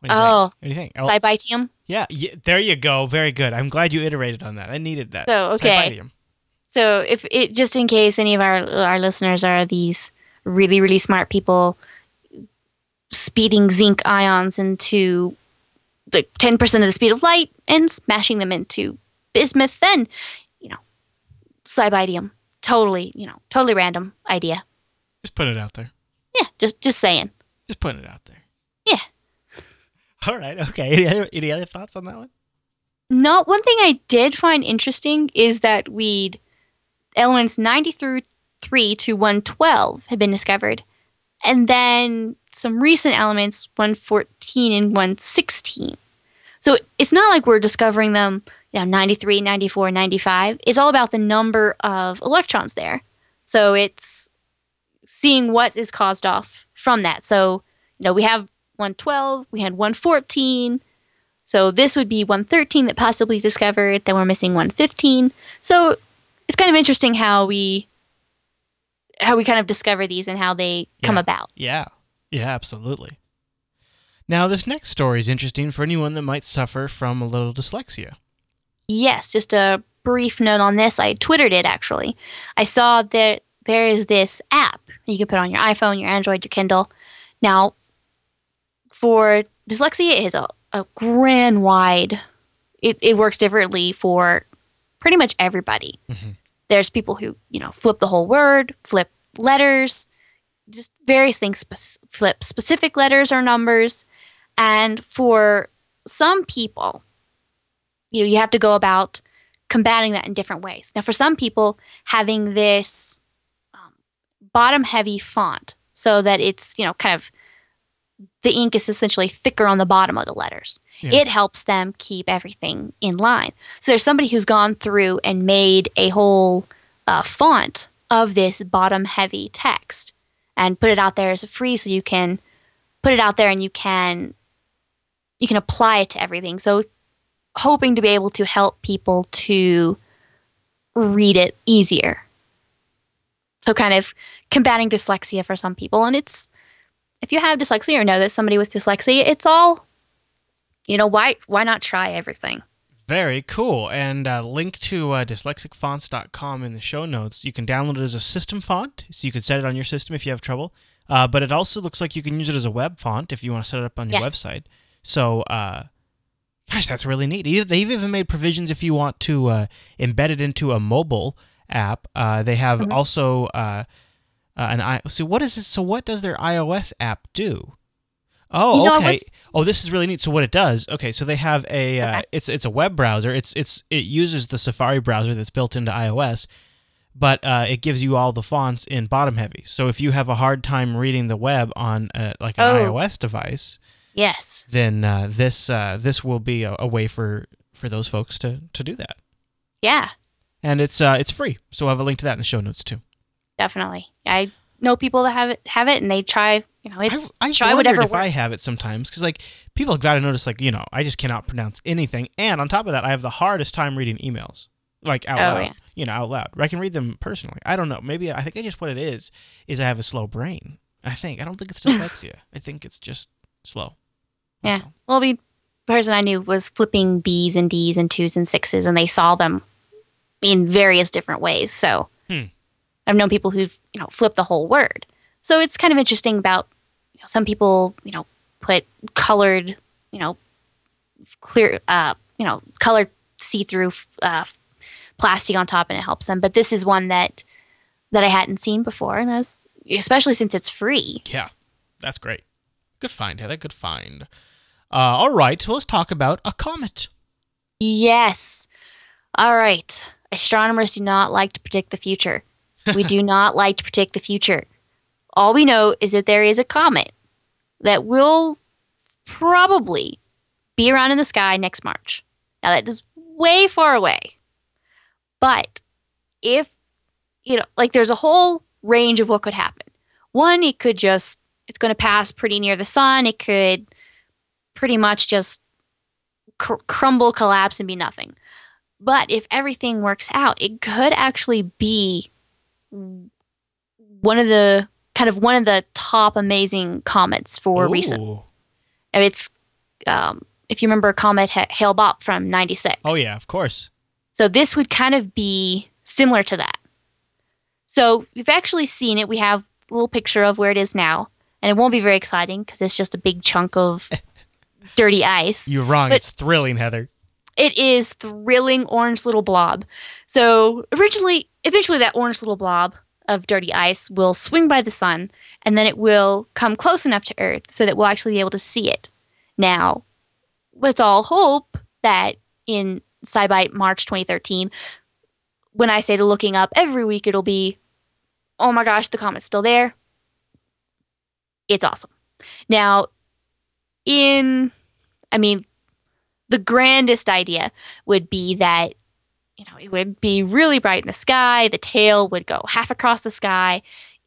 What Oh, think? What do you think? Oh, SciBytium. yeah, yeah, there you go. Very good. I'm glad you iterated on that. I needed that. So, okay. SciBytium. So if it just in case any of our our listeners are these really really smart people speeding zinc ions into like ten percent of the speed of light and smashing them into bismuth, then you know SciBytium. Totally, you know, totally random idea. Just put it out there. Yeah, just just saying. Just putting it out there. Yeah. (laughs) All right. Okay. Any other, any other thoughts on that one? No, one thing I did find interesting is that we'd elements 90 through 3 to 112 had been discovered. And then some recent elements 114 and 116. So it's not like we're discovering them, you know, 93, 94, 95. It's all about the number of electrons there. So it's seeing what is caused off from that. So, you know, we have 112, we had 114, so this would be 113 that possibly discovered. Then we're missing 115. So it's kind of interesting how we how we kind of discover these and how they come Yeah. about. Yeah. Yeah, absolutely. Now, this next story is interesting for anyone that might suffer from a little dyslexia. Yes, just a brief note on this. I twittered it actually. I saw that there is this app you can put on your iPhone, your Android, your Kindle. Now, for dyslexia, it is a, a grand wide. It, it works differently for pretty much everybody. Mhm. There's people who you know flip the whole word, flip letters, just various things, spe- flip specific letters or numbers. And for some people, you know, you have to go about combating that in different ways. Now, for some people, having this um, bottom heavy font so that it's, you know, kind of the ink is essentially thicker on the bottom of the letters. Yeah. It helps them keep everything in line. So there's somebody who's gone through and made a whole uh, font of this bottom heavy text and put it out there as a free so you can put it out there and you can you can apply it to everything. So hoping to be able to help people to read it easier. So kind of combating dyslexia for some people and it's if you have dyslexia or know that somebody with dyslexia, it's all you know, why why not try everything? Very cool. And uh, link to uh, dyslexicfonts.com in the show notes. You can download it as a system font, so you can set it on your system if you have trouble. Uh, but it also looks like you can use it as a web font if you want to set it up on your Yes. website. So, uh, gosh, that's really neat. They've even made provisions if you want to uh, embed it into a mobile app. Uh, they have Mhm. also uh, uh, an i. So what is this? So what does their iOS app do? Oh, You know, okay. was- Oh, this is really neat. So what it does? Okay, so they have a uh, Okay. it's it's a web browser. It's it's it uses the Safari browser that's built into iOS, but uh, it gives you all the fonts in bottom heavy. So if you have a hard time reading the web on uh, like an Oh. iOS device, Yes. then uh, this uh, this will be a, a way for for those folks to to do that. Yeah, And it's uh, it's free. So I'll have a link to that in the show notes too. definitely. I know people that have it have it and they try, you know, it's I, I try whatever if I have it sometimes because like people have got to notice like you know I just cannot pronounce anything, and on top of that I have the hardest time reading emails like out Oh, loud. yeah. You know, out loud. I can read them personally. I don't know. Maybe I think I just what it is is I have a slow brain. I think I don't think it's (laughs) dyslexia. I think it's just slow. Yeah. Well, the person I knew was flipping B's and D's and twos and sixes, and they saw them in various different ways. So. I've known people who've you know flipped the whole word. So it's kind of interesting about you know, some people you know put colored you know clear uh you know colored see through uh, plastic on top, and it helps them. But this is one that that I hadn't seen before, and I was especially since it's free. Yeah, that's great. Good find, Heather. Good find. Uh, all right, so let's talk about a comet. Yes. All right. Astronomers do not like to predict the future. We do not (laughs) like to predict the future. All we know is that there is a comet that will probably be around in the sky next March. Now, that is way far away. But if, you know, like there's a whole range of what could happen. One, it could just, it's going to pass pretty near the sun. It could pretty much just cr- crumble, collapse, and be nothing. But if everything works out, it could actually be one of the kind of one of the top amazing comets for recent. Ooh. And It's um, if you remember Comet Ha- Hale Bopp from '96. Oh yeah, of course. So this would kind of be similar to that. So we've actually seen it. We have a little picture of where it is now, and it won't be very exciting because it's just a big chunk of (laughs) dirty ice. You're wrong. But- it's thrilling, Heather. It is thrilling orange little blob. So originally, eventually, that orange little blob of dirty ice will swing by the sun, and then it will come close enough to Earth so that we'll actually be able to see it. Now, let's all hope that in SciByte March 2013, when I say to looking up every week, it'll be, oh my gosh, the comet's still there. It's awesome. Now, in, I mean, the grandest idea would be that you know it would be really bright in the sky the tail would go half across the sky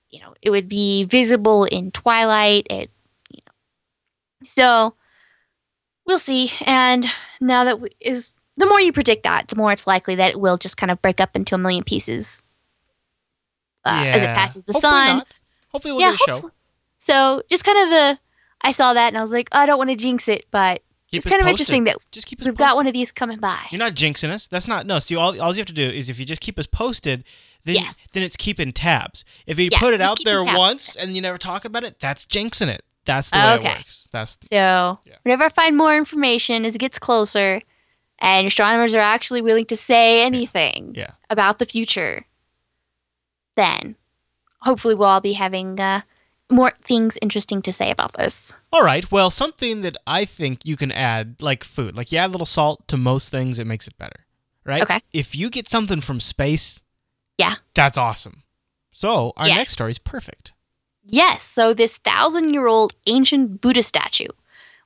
you know it would be visible in twilight it you know so we'll see and now that we, is the more you predict that the more it's likely that it will just kind of break up into a million pieces uh, as it passes the Hopefully sun not. Hopefully we'll yeah get a show. hopefully. so just kind of a i saw that and i was like i don't want to jinx it but Keep it's kind of posted. interesting that Just keep us we've got one of these coming by You're not jinxing us. That's not no. See, all, all you have to do is if you just keep us posted, then Yes. then it's keeping tabs. If you Yeah, put it out there once and you never talk about it, that's jinxing it. That's the way it works. That's So Yeah. whenever I find more information as it gets closer, and astronomers are actually willing to say anything yeah. about the future, then hopefully we'll all be having uh, more things interesting to say about this. All right. Well, something that I think you can add, like food, like you add a little salt to most things, it makes it better, right? Okay. If you get something from space, Yeah. that's awesome. So our Yes. next story is perfect. Yes, so this thousand year old ancient Buddha statue,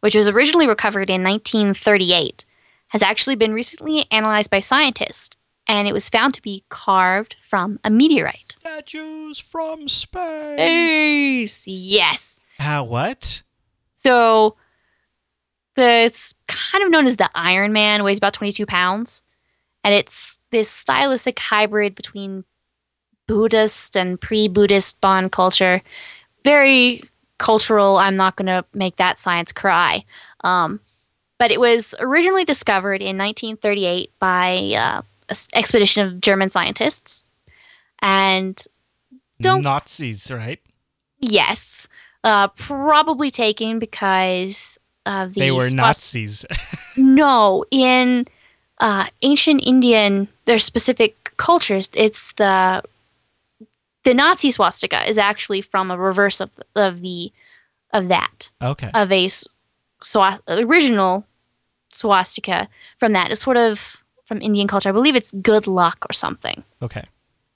which was originally recovered in 1938, has actually been recently analyzed by scientists, and it was found to be carved from a meteorite. Statues from space. Yes, yes. Ah, what? So the, it's kind of known as the Iron Man, weighs about 22 pounds, and it's this stylistic hybrid between Buddhist and pre-Buddhist Bon culture. Very cultural. I'm not going to make that science cry. Um, but it was originally discovered in 1938 by uh, an expedition of German scientists, and Don't- Nazis, right? yes, uh, probably taken because of the They were Nazis. (laughs) No, in uh, ancient Indian, their specific cultures. It's the the Nazi swastika is actually from a reverse of of the of that okay. of a swa- original swastika from that. It's sort of from Indian culture. I believe it's good luck or something. Okay.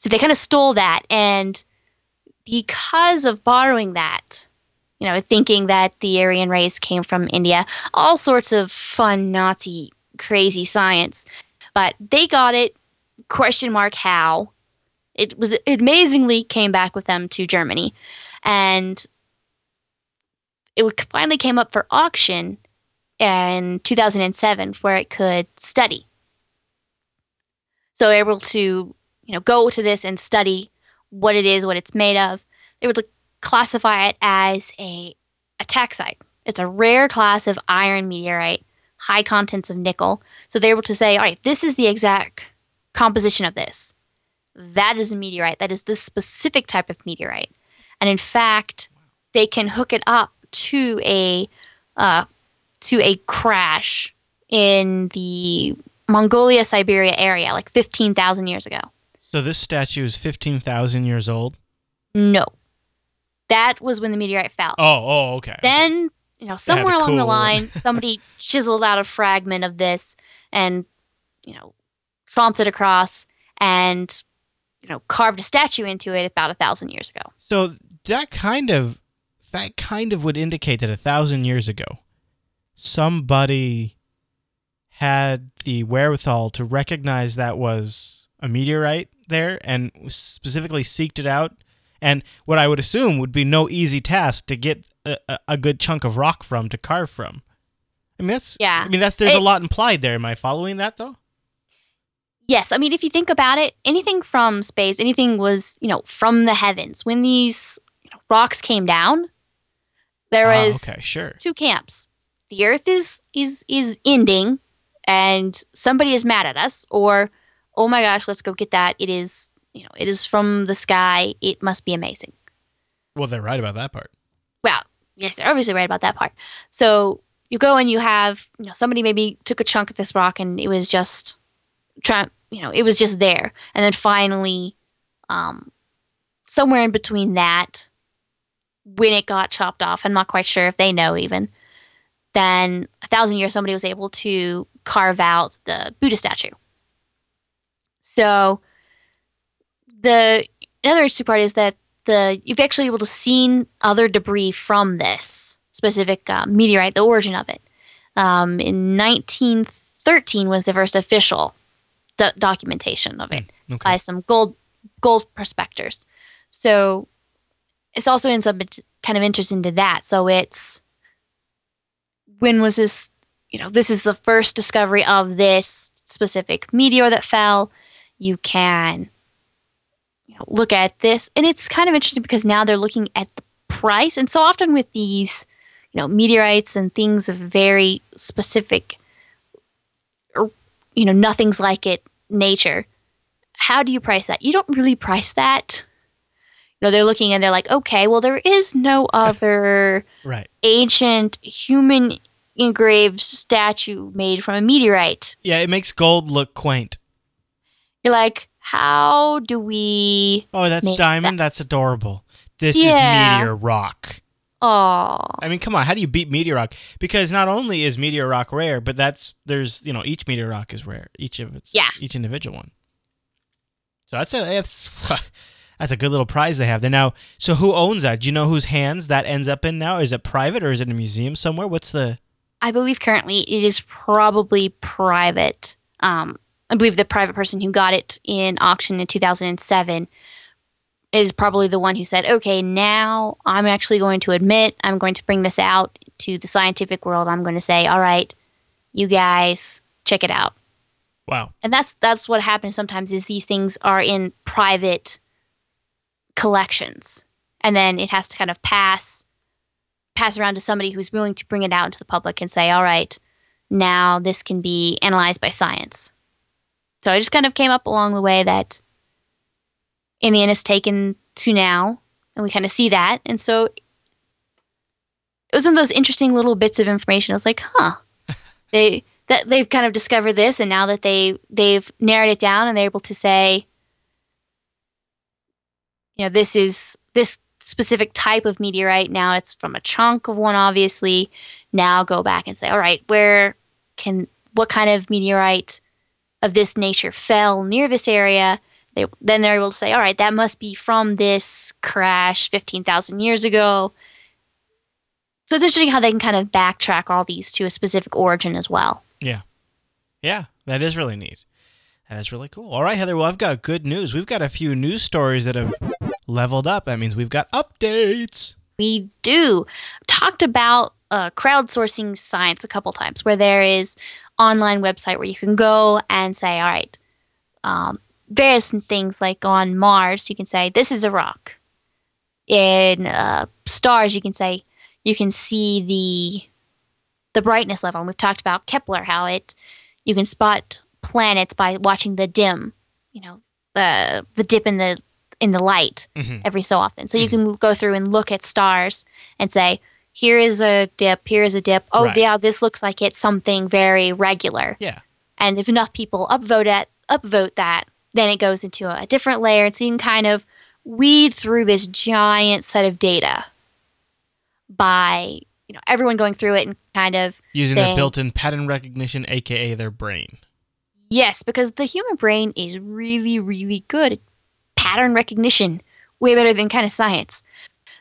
So they kind of stole that, and because of borrowing that, you know, thinking that the Aryan race came from India, all sorts of fun Nazi crazy science, but they got it. Question mark how? It was it amazingly came back with them to Germany, and it finally came up for auction in 2007, where it could study. So able to you know, go to this and study what it is, what it's made of. They would classify it as a ataxite. It's a rare class of iron meteorite, high contents of nickel. So they're able to say, all right, this is the exact composition of this. That is a meteorite. That is this specific type of meteorite. And in fact, they can hook it up to a uh, to a crash in the Mongolia Siberia area, like fifteen thousand years ago. So this statue is 15,000 years old? No. That was when the meteorite fell. Oh, oh, okay. Then, you know, somewhere along the line, (laughs) somebody chiseled out a fragment of this and, you know, tromped it across and, you know, carved a statue into it about a thousand years ago. So that kind of that kind of would indicate that a thousand years ago, somebody had the wherewithal to recognize that was a meteorite there and specifically seeked it out. And what I would assume would be no easy task to get a, a- good chunk of rock from to carve from. I mean that's Yeah. I mean that's there's a lot implied there. Am I following that though? Yes, I mean, if you think about it, anything from space, anything was, you know, from the heavens. When these you know, rocks came down, there Ah, was okay, sure. two camps. The Earth is is is ending, and somebody is mad at us, or oh my gosh, let's go get that. It is you know it is from the sky. It must be amazing. Well, they're right about that part. Well, yes, they're obviously right about that part. So you go and you have you know somebody maybe took a chunk of this rock and it was just try you know it was just there, and then finally, um, somewhere in between that, when it got chopped off, I'm not quite sure if they know even. Then a thousand years, somebody was able to carve out the Buddha statue. So the another interesting part is that the you've actually able to seen other debris from this specific uh, meteorite, the origin of it. Um, in 1913 was the first official do- documentation of it Okay. by some gold gold prospectors. So it's also in some kind of interest into that. So it's when was this? You know, this is the first discovery of this specific meteor that fell. You can you know, look at this, and it's kind of interesting because now they're looking at the price. And so often with these, you know, meteorites and things of very specific, or you know, nothing's like it nature. How do you price that? You don't really price that. You know, they're looking and they're like, okay, well, there is no other (laughs) Right. ancient human engraved statue made from a meteorite. Yeah, it makes gold look quaint. You're like, how do we? Oh, that's diamond. That's adorable. This Yeah. is meteor rock. Oh, I mean, come on. How do you beat meteor rock? Because not only is meteor rock rare, but that's there's you know each meteor rock is rare. Each of its Yeah. each individual one. So that's a that's (laughs) that's a good little prize they have there now. So who owns that? Do you know whose hands that ends up in now? Is it private or is it in a museum somewhere? What's the I believe currently it is probably private. Um, I believe the private person who got it in auction in 2007 is probably the one who said, okay, now I'm actually going to admit, I'm going to bring this out to the scientific world. I'm going to say, all right, you guys, check it out. wow? And that's that's what happens sometimes is these things are in private collections. And then it has to kind of pass pass around to somebody who's willing to bring it out into the public and say, all right, now this can be analyzed by science. So I just kind of came up along the way that in the end it's taken to now, and we kind of see that. And so it was one of those interesting little bits of information. I was like, huh. (laughs) they that they've kind of discovered this and now that they they've narrowed it down and they're able to say you know this is this specific type of meteorite now it's from a chunk of one obviously now go back and say all right where can what kind of meteorite of this nature fell near this area they, then they're able to say all right that must be from this crash 15,000 years ago so it's interesting how they can kind of backtrack all these to a specific origin as well Yeah, Yeah, that is really neat. That is really cool. All right, Heather. Well, I've got good news. We've got a few news stories that have leveled up. That means we've got updates. We do. Talked about uh, crowdsourcing science a couple times, where there is online website where you can go and say, all right, um, various things like on Mars, you can say this is a rock. In uh, stars, you can say you can see the the brightness level. And we've talked about Kepler, how it you can spot planets by watching the dim, you know, the the dip in the in the light Mhm. every so often. So you can go through and look at stars and say, here is a dip, here is a dip. Oh, Right. yeah, this looks like it's something very regular. Yeah. And if enough people upvote it, upvote that, then it goes into a different layer. And so you can kind of weed through this giant set of data by you know everyone going through it and kind of Using their built-in pattern recognition, aka their brain. Yes, because the human brain is really, really good at pattern recognition, way better than kind of science.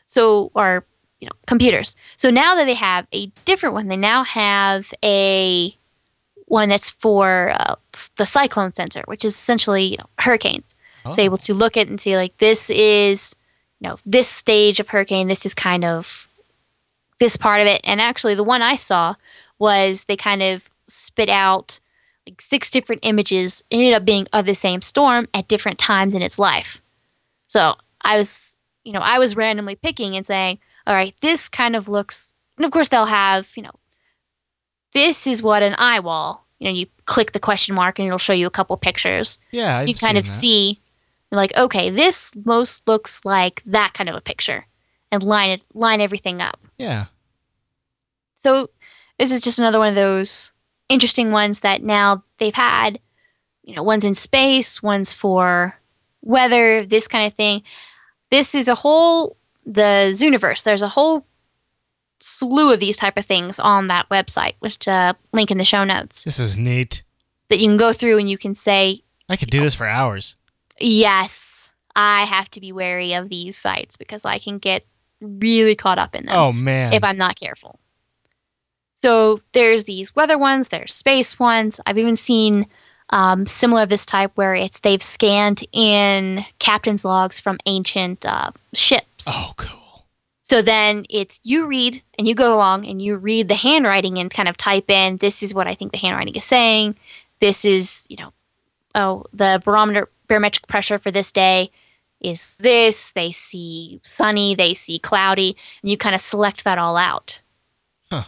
So, or you know, computers. So now that they have a different one, they now have a one that's for uh, the Cyclone Center, which is essentially you know, hurricanes. Oh. So able to look at and see like this is, you know, this stage of hurricane. This is kind of this part of it. And actually, the one I saw was they kind of spit out like six different images ended up being of the same storm at different times in its life. So I was, you know, I was randomly picking and saying, all right, this kind of looks, and of course they'll have, you know, this is what an eye wall. You know, you click the question mark and it'll show you a couple pictures. Yeah, so you I've kind of that. see, you're like, okay, this most looks like that kind of a picture, and line it, line everything up. Yeah. So this is just another one of those interesting ones that now they've had, you know, one's in space, one's for weather, this kind of thing. This is a whole the Zooniverse. There's a whole slew of these type of things on that website, which uh, link in the show notes This is neat. that you can go through and you can say, I could do this for hours. yes, I have to be wary of these sites because I can get really caught up in them. Oh man. if I'm not careful. So there's these weather ones, there's space ones. I've even seen um, similar of this type where it's they've scanned in captain's logs from ancient uh, ships. oh cool. So then it's you read and you go along and you read the handwriting and kind of type in this is what I think the handwriting is saying. This is you know oh the barometer barometric pressure for this day is this. They see sunny, they see cloudy, and you kind of select that all out. Huh.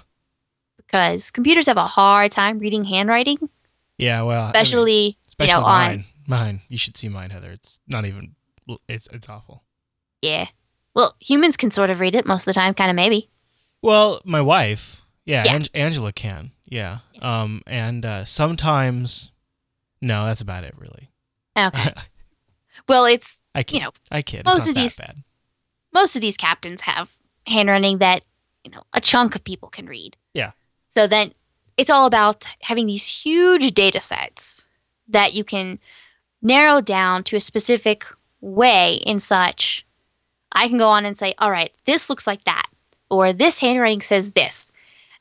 Because computers have a hard time reading handwriting, Yeah, well, I mean, especially, especially you know mine. on Mine. You should see mine, Heather. It's not even. It's it's awful. yeah. Well, humans can sort of read it most of the time, kind of maybe. Well, my wife, yeah, Yeah. Ang- Angela can, yeah. Um, and uh, sometimes, no, that's about it, really. Okay. (laughs) Well, it's I kid. you know I kid. most of these- bad. most of these captains have handwriting that you know a chunk of people can read. Yeah. So then it's all about having these huge data sets that you can narrow down to a specific way in such I can go on and say, all right, this looks like that, or this handwriting says this.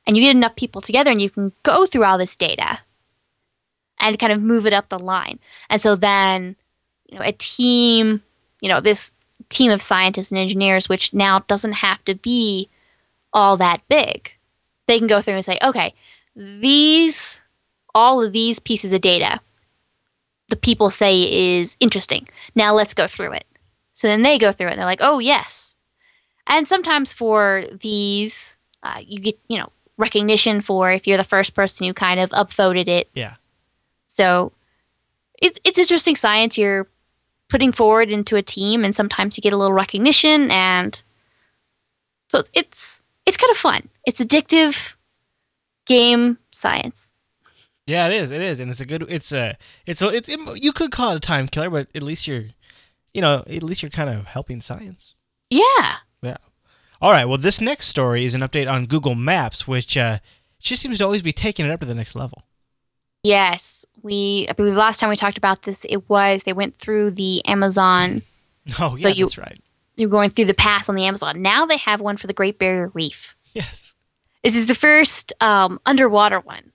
And you get enough people together and you can go through all this data and kind of move it up the line. And so then, you know, a team, you know, this team of scientists and engineers, which now doesn't have to be all that big. They can go through and say, okay, these, all of these pieces of data, the people say is interesting. Now let's go through it. So then they go through it and they're like, oh, yes. And sometimes for these, uh, you get, you know, recognition for if you're the first person who kind of upvoted it. Yeah. So it's, it's interesting science you're putting forward into a team, and sometimes you get a little recognition, and so it's it's kind of fun. It's addictive game science. Yeah, it is. It is, and it's a good. It's a. It's a. It's. It, you could call it a time killer, but at least you're, you know, at least you're kind of helping science. Yeah. Yeah. All right. Well, this next story is an update on Google Maps, which uh, just seems to always be taking it up to the next level. Yes. We I believe last time we talked about this, it was they went through the Amazon. (laughs) Oh, So yeah, you- that's right. Were going through the pass on the Amazon. Now they have one for the Great Barrier Reef. Yes. This is the first um, underwater one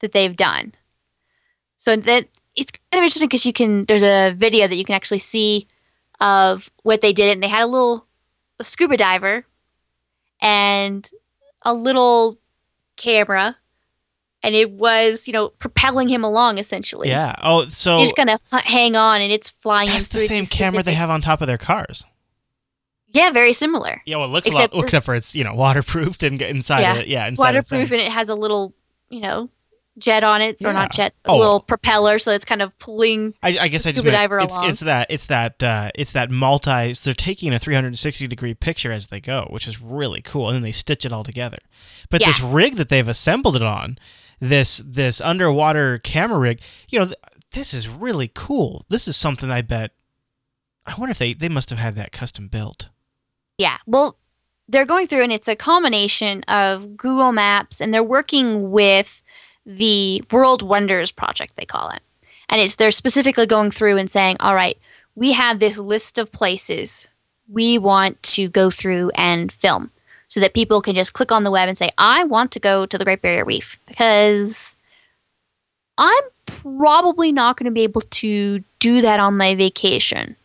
that they've done. So that it's kind of interesting because you can. There's a video that you can actually see of what they did, and they had a little a scuba diver and a little camera, and it was you know propelling him along essentially. Yeah. Oh, so kind of hang on, and it's flying that's the same camera they have on top of their cars. Yeah, very similar. Yeah. Well, it looks Except a lot, except for it's you know waterproofed and inside Yeah. of it. Yeah. Inside of the waterproof and it has a little you know jet on it or Yeah. not jet a Oh. little propeller so it's kind of pulling I, I guess I just meant diver it's, along. it's that it's that uh, it's that multi. So They're taking a 360 degree picture as they go, which is really cool, and then they stitch it all together. But Yeah. this rig that they've assembled it on, this this underwater camera rig, you know, th- this is really cool. This is something I bet. I wonder if they they must have had that custom built. Yeah well they're going through and it's a combination of google maps and they're working with the world wonders project they call it. And it's they're specifically going through and saying all right we have this list of places we want to go through and film so that people can just click on the web and say i want to go to the great barrier reef because i'm probably not going to be able to do that on my vacation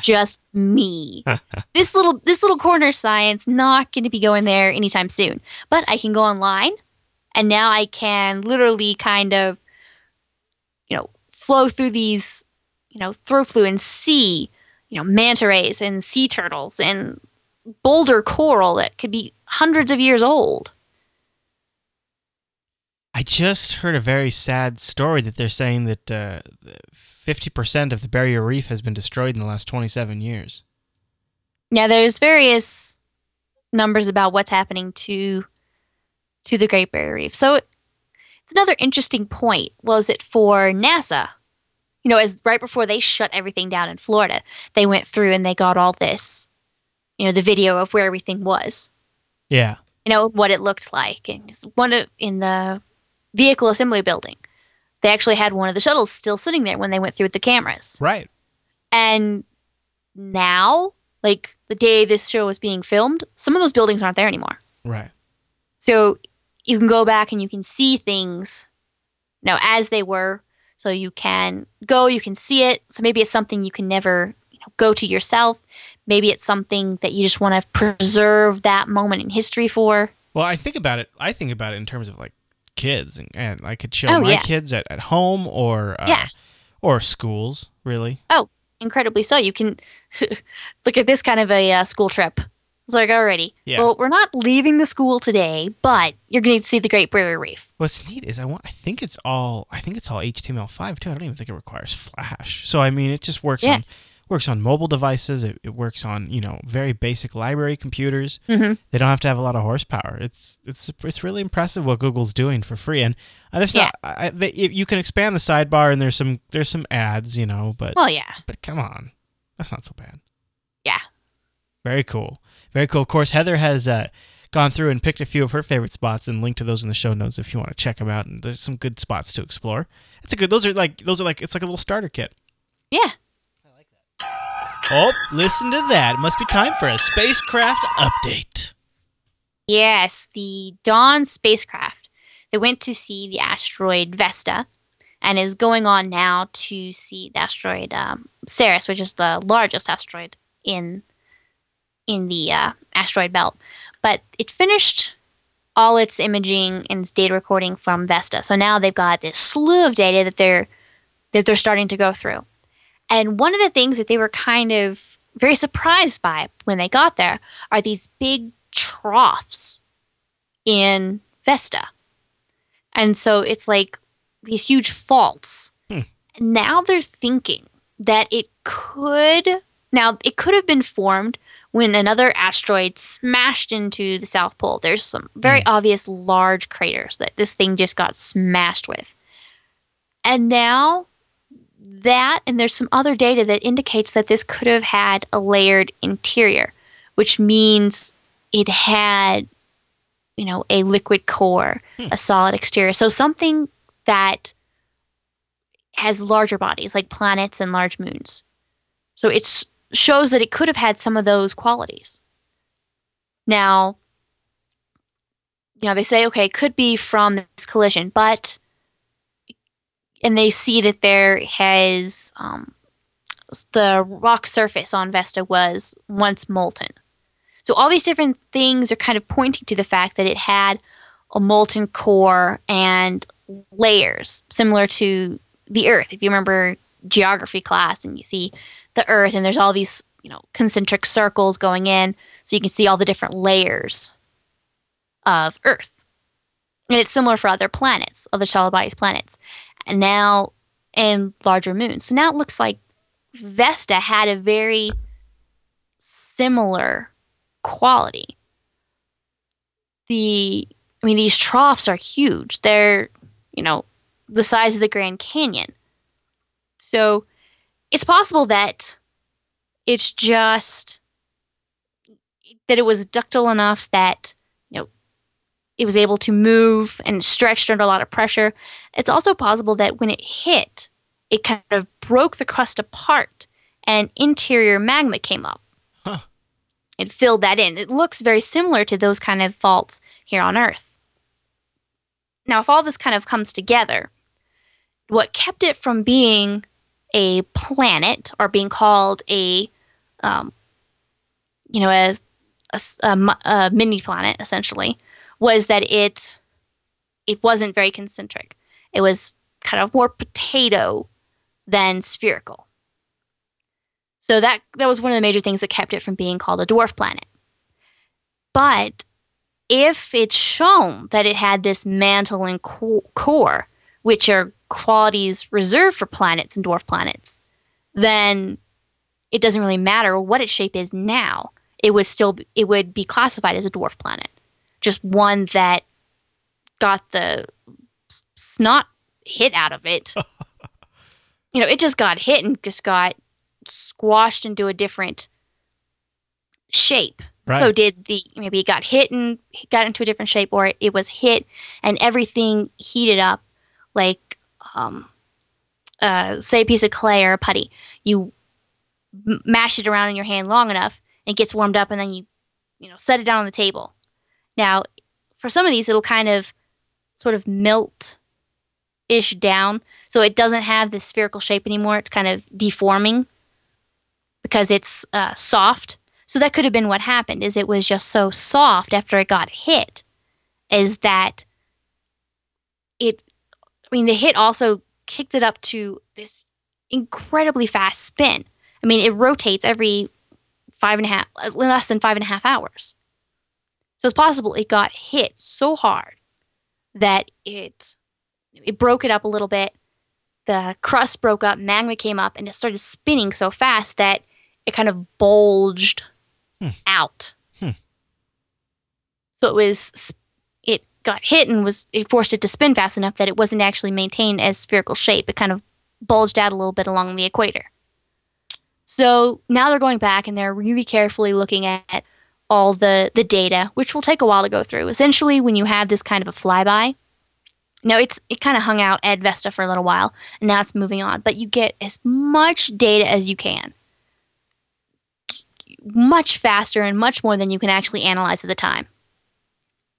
just me. (laughs) This little this little corner science not going to be going there anytime soon. But i can go online and now i can literally kind of you know flow through these you know throw through and see you know manta rays and sea turtles and boulder coral that could be hundreds of years old. I just heard a very sad story that they're saying that uh, 50% of the barrier reef has been destroyed in the last 27 years. yeah there's various numbers about what's happening to to the great barrier reef. So it's another interesting point was it for nasa. You know as right before they shut everything down in florida they went through and they got all this you know the video of where everything was. Yeah. you know what it looked like. And one of in the vehicle assembly building they actually had one of the shuttles still sitting there when they went through with the cameras Right. and now, like the day this show was being filmed, some of those buildings aren't there anymore. Right. So you can go back and you can see things, you know, as they were. So you can go, you can see it. So maybe it's something you can never, you know, go to yourself. Maybe it's something that you just want to preserve that moment in history for. Well, I think about it. I think about it in terms of like kids, and, and I could show Oh, my yeah. kids at, at home or uh, Yeah. or schools. Really, Oh, Incredibly so. You can (laughs) look at this kind of a uh, school trip. It's like, already. Yeah. Well, we're not leaving the school today, but you're going to see the Great Barrier Reef. what's neat is I want. I think it's all. I think it's all HTML5 too. I don't even think it requires Flash. So I mean, it just works Yeah. on works on mobile devices. It, it works on you know very basic library computers. Mhm. They don't have to have a lot of horsepower. It's it's it's really impressive what Google's doing for free. And uh, there's Yeah. not I, they, you can expand the sidebar and there's some there's some ads, you know, but Well, yeah. but come on, that's not so bad. Yeah. Very cool. Very cool. Of course, Heather has uh, gone through and picked a few of her favorite spots and linked to those in the show notes if you want to check them out. And there's some good spots to explore. It's a good. Those are like those are like it's like a little starter kit. Yeah. Oh, listen to that! It must be time for a spacecraft update. Yes, the Dawn spacecraft that went to see the asteroid Vesta and is going on now to see the asteroid um, Ceres, which is the largest asteroid in in the uh, asteroid belt. But it finished all its imaging and its data recording from Vesta. So now they've got this slew of data that they're that they're starting to go through. And one of the things that they were kind of very surprised by when they got there are these big troughs in Vesta. And so it's like these huge faults. Hmm. Now they're thinking that it could now it could have been formed when another asteroid smashed into the South Pole. There's some very obvious large craters that this thing just got smashed with. And now that and there's some other data that indicates that this could have had a layered interior, which means it had you know a liquid core, hmm. a solid exterior. So something that has larger bodies like planets and large moons. So it shows that it could have had some of those qualities. Now, you know, they say, okay, it could be from this collision, but, and they see that there has, um, the rock surface on Vesta was once molten. So all these different things are kind of pointing to the fact that it had a molten core and layers similar to the Earth. If you remember geography class and you see the Earth and there's all these, you know, concentric circles going in, so you can see all the different layers of Earth. And it's similar for other planets, other bodies planets. And now and larger moons. So now it looks like Vesta had a very similar quality. The I mean these troughs are huge. They're, you know, the size of the Grand Canyon. So it's possible that it's just that it was ductile enough that, it was able to move and stretched under a lot of pressure. It's also possible that when it hit, it kind of broke the crust apart and interior magma came up. Huh. It filled that in. It looks very similar to those kind of faults here on Earth. Now, if all this kind of comes together, what kept it from being a planet or being called a, um, you know, a, a a a mini planet essentially, was that it it wasn't very concentric. It was kind of more potato than spherical. So that that was one of the major things that kept it from being called a dwarf planet. But if it's shown that it had this mantle and co- core, which are qualities reserved for planets and dwarf planets, then it doesn't really matter what its shape is now. It was still it would be classified as a dwarf planet, just one that got the snot hit out of it. (laughs) you know, it just got hit and just got squashed into a different shape. Right. So did the maybe it got hit and got into a different shape, or it was hit and everything heated up, like um, uh, say a piece of clay or a putty. You m- mash it around in your hand long enough, and it gets warmed up, and then you you know set it down on the table. Now, for some of these, it'll kind of sort of melt ish down, so it doesn't have this spherical shape anymore. It's kind of deforming because it's uh, soft. So that could have been what happened. Is it was just so soft after it got hit, is that it. I mean, the hit also kicked it up to this incredibly fast spin. I mean, it rotates every five and a half, uh, less than five and a half hours. So it's possible it got hit so hard that it it broke it up a little bit, the crust broke up, magma came up, and it started spinning so fast that it kind of bulged Hmm. out. Hmm. So it was it got hit and was it forced it to spin fast enough that it wasn't actually maintained as spherical shape. It kind of bulged out a little bit along the equator. So now they're going back and they're really carefully looking at all the the data, which will take a while to go through. Essentially, when you have this kind of a flyby, no, it's it kind of hung out at Vesta for a little while, and now it's moving on. But you get as much data as you can, much faster and much more than you can actually analyze at the time.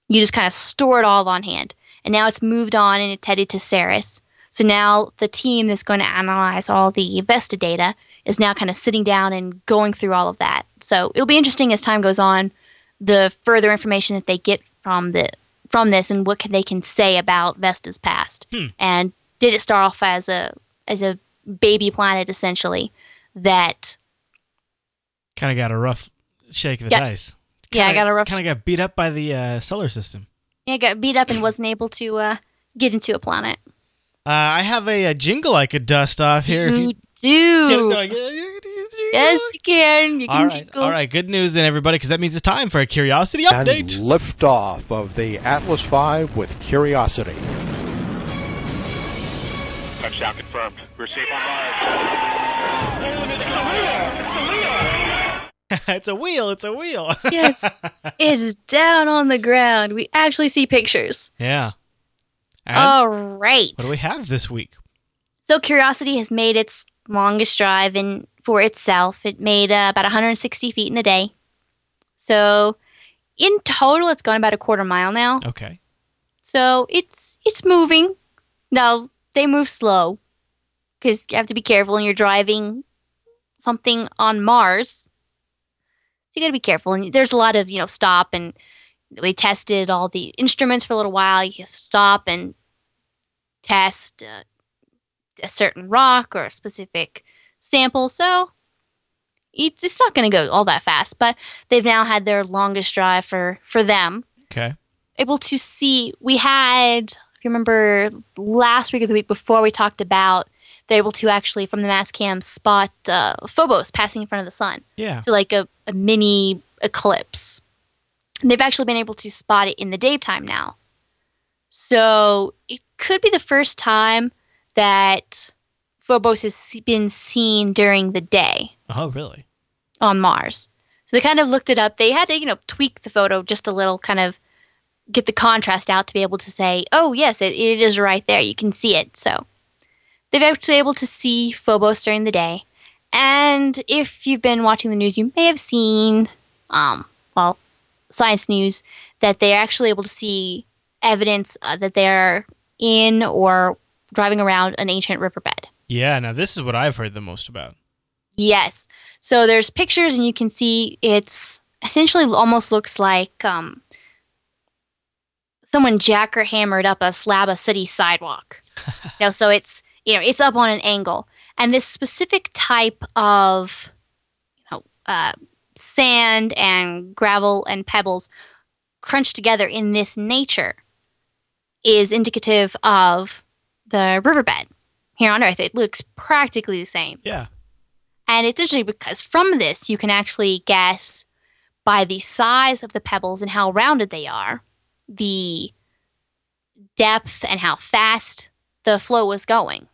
You just kind of store it all on hand, and now it's moved on and it's headed to Ceres. So now the team that's going to analyze all the Vesta data is now kind of sitting down and going through all of that. So it'll be interesting as time goes on, the further information that they get from the from this and what can, they can say about Vesta's past. Hmm. And did it start off as a as a baby planet essentially that Kind of got a rough shake of the Yeah. dice. Yeah, I got a rough- Kind of got beat up by the uh, solar system. yeah, got beat up and wasn't able to uh, get into a planet. Uh, I have a, a jingle I could dust off here. if you you do. get it going. Yes, you can. You can All right, jingle. all right. Good news then, everybody, because that means it's time for a curiosity And update. liftoff of the Atlas V with Curiosity. Touchdown confirmed. We're safe on Mars. (laughs) it's a wheel. It's a wheel. (laughs) Yes, it's down on the ground. We actually see pictures. yeah. And All right. what do we have this week? So Curiosity has made its longest drive in for itself. It made uh, about 160 feet in a day. So in total, it's gone about a quarter mile now. Okay. So it's it's moving. Now they move slow because you have to be careful when you're driving something on Mars. So you got to be careful, and there's a lot of you know stop and we tested all the instruments for a little while. You stop and test uh, a certain rock or a specific sample. So it's, it's not going to go all that fast, but they've now had their longest drive for for them Okay. able to see we had if you remember last week or the week before we talked about they're able to actually from the Mastcam spot uh, phobos passing in front of the sun Yeah. so like a, a mini eclipse And they've actually been able to spot it in the daytime now so it could be the first time that phobos has been seen during the day Oh, really? on Mars. So they kind of looked it up. They had to, you know, tweak the photo just a little, kind of get the contrast out to be able to say, oh, yes, it, it is right there. You can see it. So they've actually able to see Phobos during the day. And if you've been watching the news, you may have seen, um, well, science news, that they're actually able to see evidence uh, that they're in or driving around an ancient riverbed. Yeah. Now this is what I've heard the most about. Yes. So there's pictures, and you can see it's essentially almost looks like um, someone jackhammered up a slab of city sidewalk. (laughs) you know, so it's you know it's up on an angle, and this specific type of you know uh, sand and gravel and pebbles crunched together in this nature is indicative of the riverbed here on Earth. It looks practically the same. Yeah. And it's interesting because from this, you can actually guess by the size of the pebbles and how rounded they are, the depth and how fast the flow was going.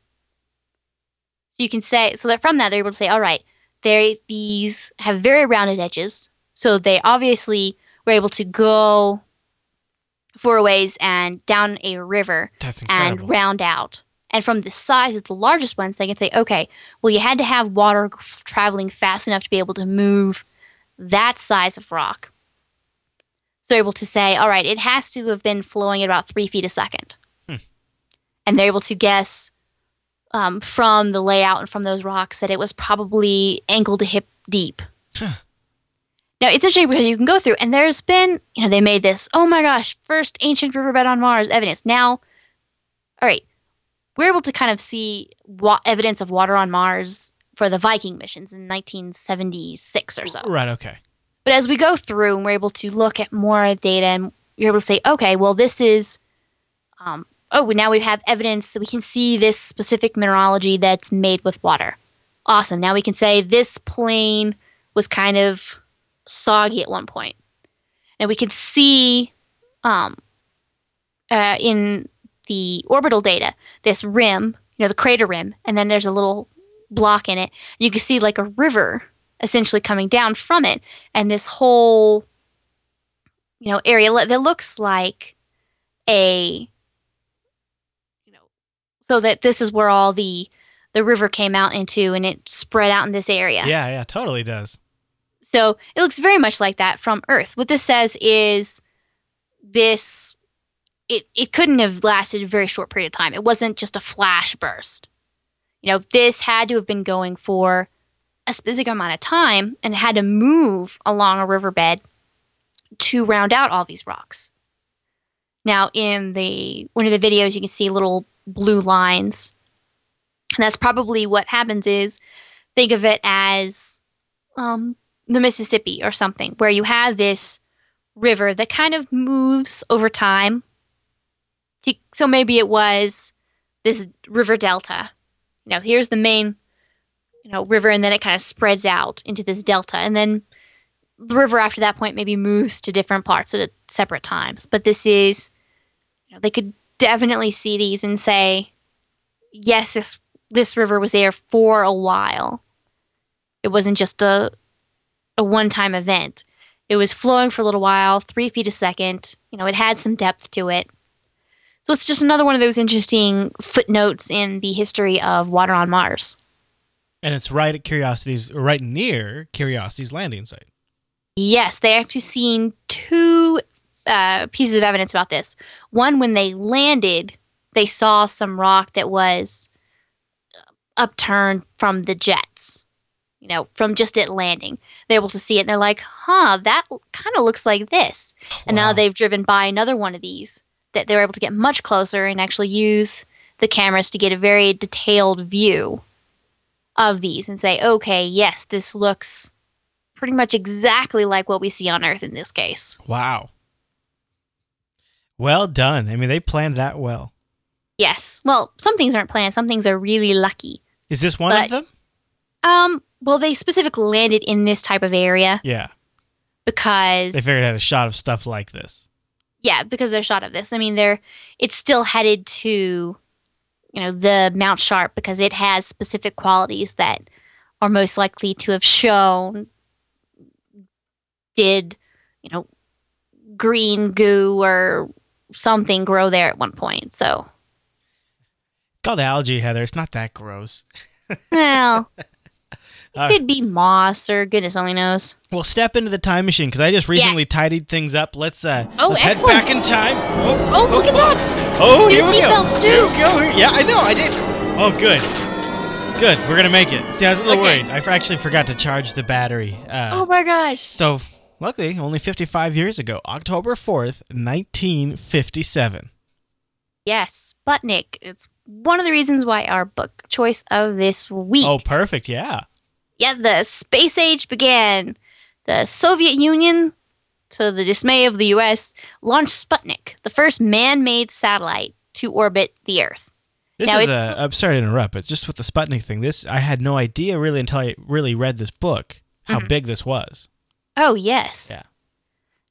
So you can say, so that from that, they're able to say, all right, they these have very rounded edges. So they obviously were able to go for a ways and down a river and round out. And from the size of the largest ones, they can say, okay, well, you had to have water f- traveling fast enough to be able to move that size of rock. So able to say, all right, it has to have been flowing at about three feet a second. Hmm. And they're able to guess um, from the layout and from those rocks that it was probably ankle to hip deep. Huh. Now it's interesting because you can go through, and there's been, you know, they made this, oh my gosh, first ancient riverbed on Mars evidence. Now, all right, we're able to kind of see wa- evidence of water on Mars for the Viking missions in 1976 or so. Right. Okay. But as we go through and we're able to look at more data and you're able to say, okay, well, this is um, oh, now we have evidence that we can see this specific mineralogy that's made with water. Awesome. Now we can say this plain was kind of soggy at one point. And we can see um, uh, in the orbital data this rim, you know, the crater rim, and then there's a little block in it. You can see like a river essentially coming down from it, and this whole you know area that looks like a you know so that this is where all the the river came out into and it spread out in this area. Yeah, yeah, totally does. So it looks very much like that from Earth. What this says is this it, it couldn't have lasted a very short period of time. It wasn't just a flash burst. You know, this had to have been going for a specific amount of time and had to move along a riverbed to round out all these rocks. Now, in the one of the videos, you can see little blue lines, and that's probably what happens. Is think of it as um, the Mississippi or something, where you have this river that kind of moves over time. So- maybe it was this river delta. You know, here's the main, you know, river, and then it kind of spreads out into this delta, and then the river after that point maybe moves to different parts at separate times. But this is, you know, they could definitely see these and say, yes, this this river was there for a while. It wasn't just a a one time event. It was flowing for a little while, three feet a second. You know, it had some depth to it. So it's just another one of those interesting footnotes in the history of water on Mars. And it's right at Curiosity's, right near Curiosity's landing site. Yes, they actually seen two uh, pieces of evidence about this. One, when they landed, they saw some rock that was uh, upturned from the jets. You know, from just it landing, they're able to see it, and they're like, "Huh, that kind of looks like this." And now they've driven by another one of these that they're able to get much closer and actually use the cameras to get a very detailed view of these and say, "Okay, yes, this looks." pretty much exactly like what we see on Earth in this case. Wow. Well done. I mean, they planned that well. Yes. Well, some things aren't planned. Some things are really lucky. Is this one of them? Um. Well, they specifically landed in this type of area Yeah. because They figured out a shot of stuff like this. yeah, because they're shot of this. I mean, they're it's still headed to you know the Mount Sharp because it has specific qualities that are most likely to have shown did you know green goo or something grow there at one point. So It's called algae, Heather. It's not that gross. well. (laughs) It Uh, could be moss or goodness only knows. Well, step into the time machine because I just recently Yes. tidied things up. Let's uh, Oh, let's head back in time. Oh, Oh, look at that! oh, New here we go. Here we go. Yeah, I know. I did. Oh, good. Good. We're gonna make it. See, I was a little Okay. worried. I actually forgot to charge the battery. Uh, Oh my gosh! So, luckily, only 55 years ago, October 4th, 1957. Yes, Sputnik. It's one of the reasons why our book choice of this week. Oh, perfect. Yeah. Yeah, the space age began. The Soviet Union, to the dismay of the U.S., launched Sputnik, the first man-made satellite to orbit the Earth. This now, is a, I'm sorry to interrupt, but just with the Sputnik thing, this I had no idea really until I really read this book how Mhm. big this was. Oh yes. Yeah.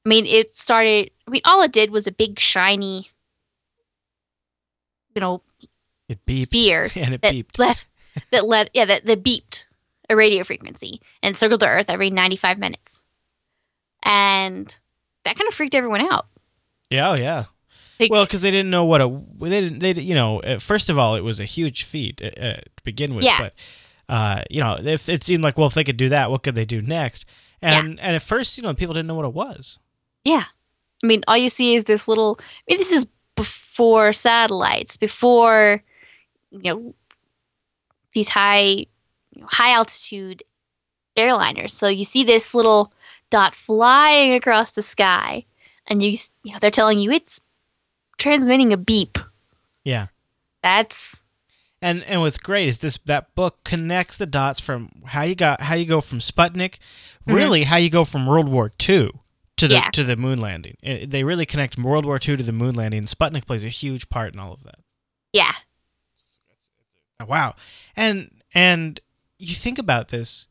I mean, it started. I mean, all it did was a big shiny, you know, It beeped. Spear (laughs) and it that beeped. let that let yeah that, that beeped a radio frequency and circled the Earth every ninety five minutes, and that kind of freaked everyone out. Yeah, oh yeah. Like, Well, because they didn't know what a they didn't they you know first of all it was a huge feat uh, uh, to begin with. Yeah. But uh, you know if it seemed like well if they could do that what could they do next? And and at first you know people didn't know what it was. yeah, I mean, all you see is this little. I mean, this is before satellites, before you know these high you know, high altitude airliners. So you see this little dot flying across the sky, and you you know they're telling you it's transmitting a beep. Yeah. That's And and what's great is this that book connects the dots from how you got how you go from Sputnik, Mm-hmm. really how you go from World War II to the Yeah. to the moon landing. I- they really connect World War II to the moon landing. Sputnik plays a huge part in all of that. Yeah. Wow. And and you think about this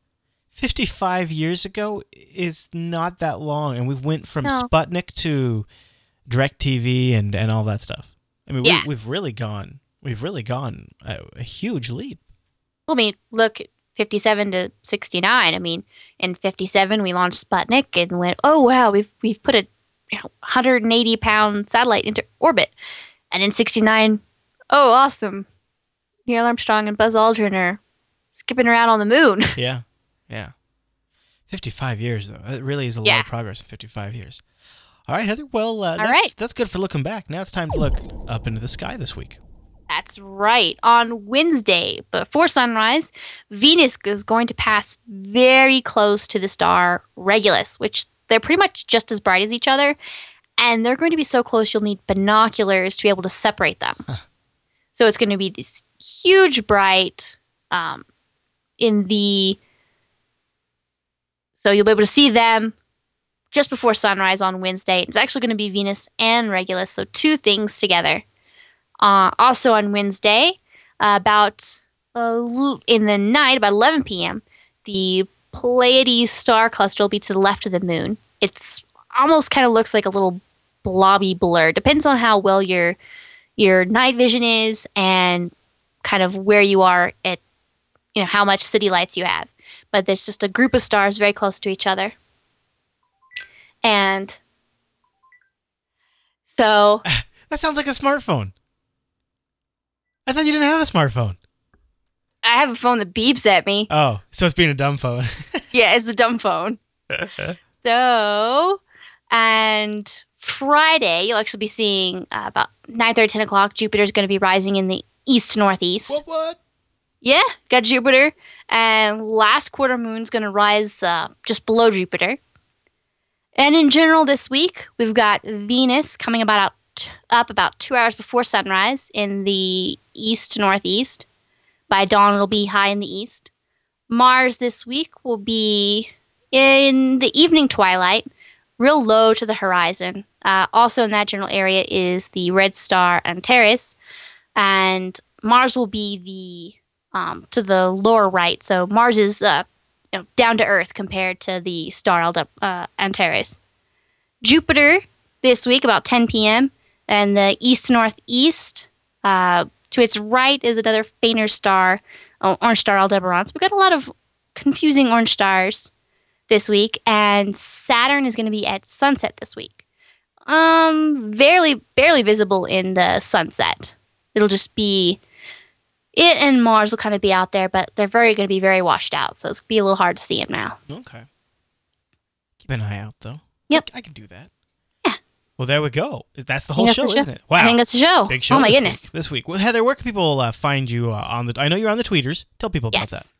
55 years ago is not that long and we went from No. Sputnik to DirecTV and and all that stuff. I mean, Yeah. we, we've really gone we've really gone a, a huge leap. Well, I mean, look, 57 to 69. I mean, in 57 we launched Sputnik and went, oh wow, we've we've put a you know, 180 pound satellite into orbit, and in 69, oh awesome, Neil Armstrong and Buzz Aldrin are skipping around on the moon. (laughs) Yeah. Yeah. 55 years though. That really is a lot of progress in 55 years. All right, Heather. Well, uh, that's, right. that's good for looking back. Now it's time to look up into the sky this week. That's right. On Wednesday, before sunrise, Venus is going to pass very close to the star Regulus, which they're pretty much just as bright as each other. And they're going to be so close you'll need binoculars to be able to separate them. so it's going to be this huge bright um, in the. So you'll be able to see them just before sunrise on Wednesday. It's actually going to be Venus and Regulus, so two things together. Uh, also on Wednesday, uh, about uh, in the night, about 11 p.m., the Pleiades star cluster will be to the left of the moon. It's almost kind of looks like a little blobby blur. Depends on how well your your night vision is and kind of where you are at, you know, how much city lights you have. But there's just a group of stars very close to each other. And so (laughs) That sounds like a smartphone. I thought you didn't have a smartphone. I have a phone that beeps at me. Oh, so it's being a dumb phone. (laughs) Yeah, it's a dumb phone. (laughs) so, and Friday, you'll actually be seeing uh, about 9 10 o'clock. Jupiter's going to be rising in the east northeast. what? What? Yeah, got Jupiter. And last quarter moon's going to rise uh, just below Jupiter. And in general, this week, we've got Venus coming about out, up about two hours before sunrise in the east to northeast. By dawn, it'll be high in the east. Mars this week will be in the evening twilight, real low to the horizon. Uh, also, in that general area is the red star Antares. And Mars will be the um, to the lower right. So Mars is uh, you know, down to Earth compared to the star uh, Antares. Jupiter this week about 10 p.m. and the east northeast. Uh, to its right is another fainter star, oh, orange star Aldebaran. So we've got a lot of confusing orange stars this week, and Saturn is going to be at sunset this week. Um, barely, barely visible in the sunset. It'll just be it and Mars will kind of be out there, but they're very going to be very washed out, so it's gonna be a little hard to see them now. Okay. Keep an eye out, though. Yep. I can do that. Yeah. Well, there we go. That's the whole show, the isn't it? Wow. I think that's the show. Big show. Oh my goodness. Week, this week. Well, Heather, where can people uh, find you uh, on the? I know you're on the tweeters. Tell people about Yes. that.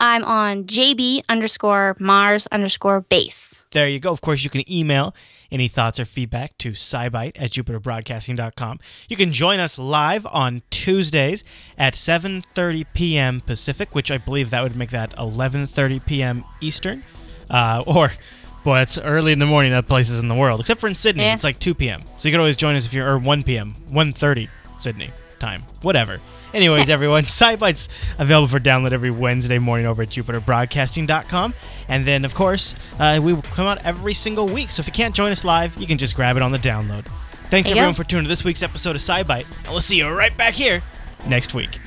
I'm on JB underscore Mars underscore base. There you go. Of course, you can email any thoughts or feedback to scibyte at jupiterbroadcasting.com. You can join us live on Tuesdays at 7.30 p.m. Pacific, which I believe that would make that 11.30 p.m. Eastern. Uh, or, boy, it's early in the morning at places in the world, except for in Sydney. Yeah. It's like 2 p.m. So you can always join us if you're, or 1 p.m., 1.30 Sydney time, whatever. Anyways, (laughs) everyone, SciByte's available for download every Wednesday morning over at jupiterbroadcasting.com. And then, of course, uh, we come out every single week. So if you can't join us live, you can just grab it on the download. Thanks, everyone, go. for tuning to this week's episode of SciBite. And we'll see you right back here next week.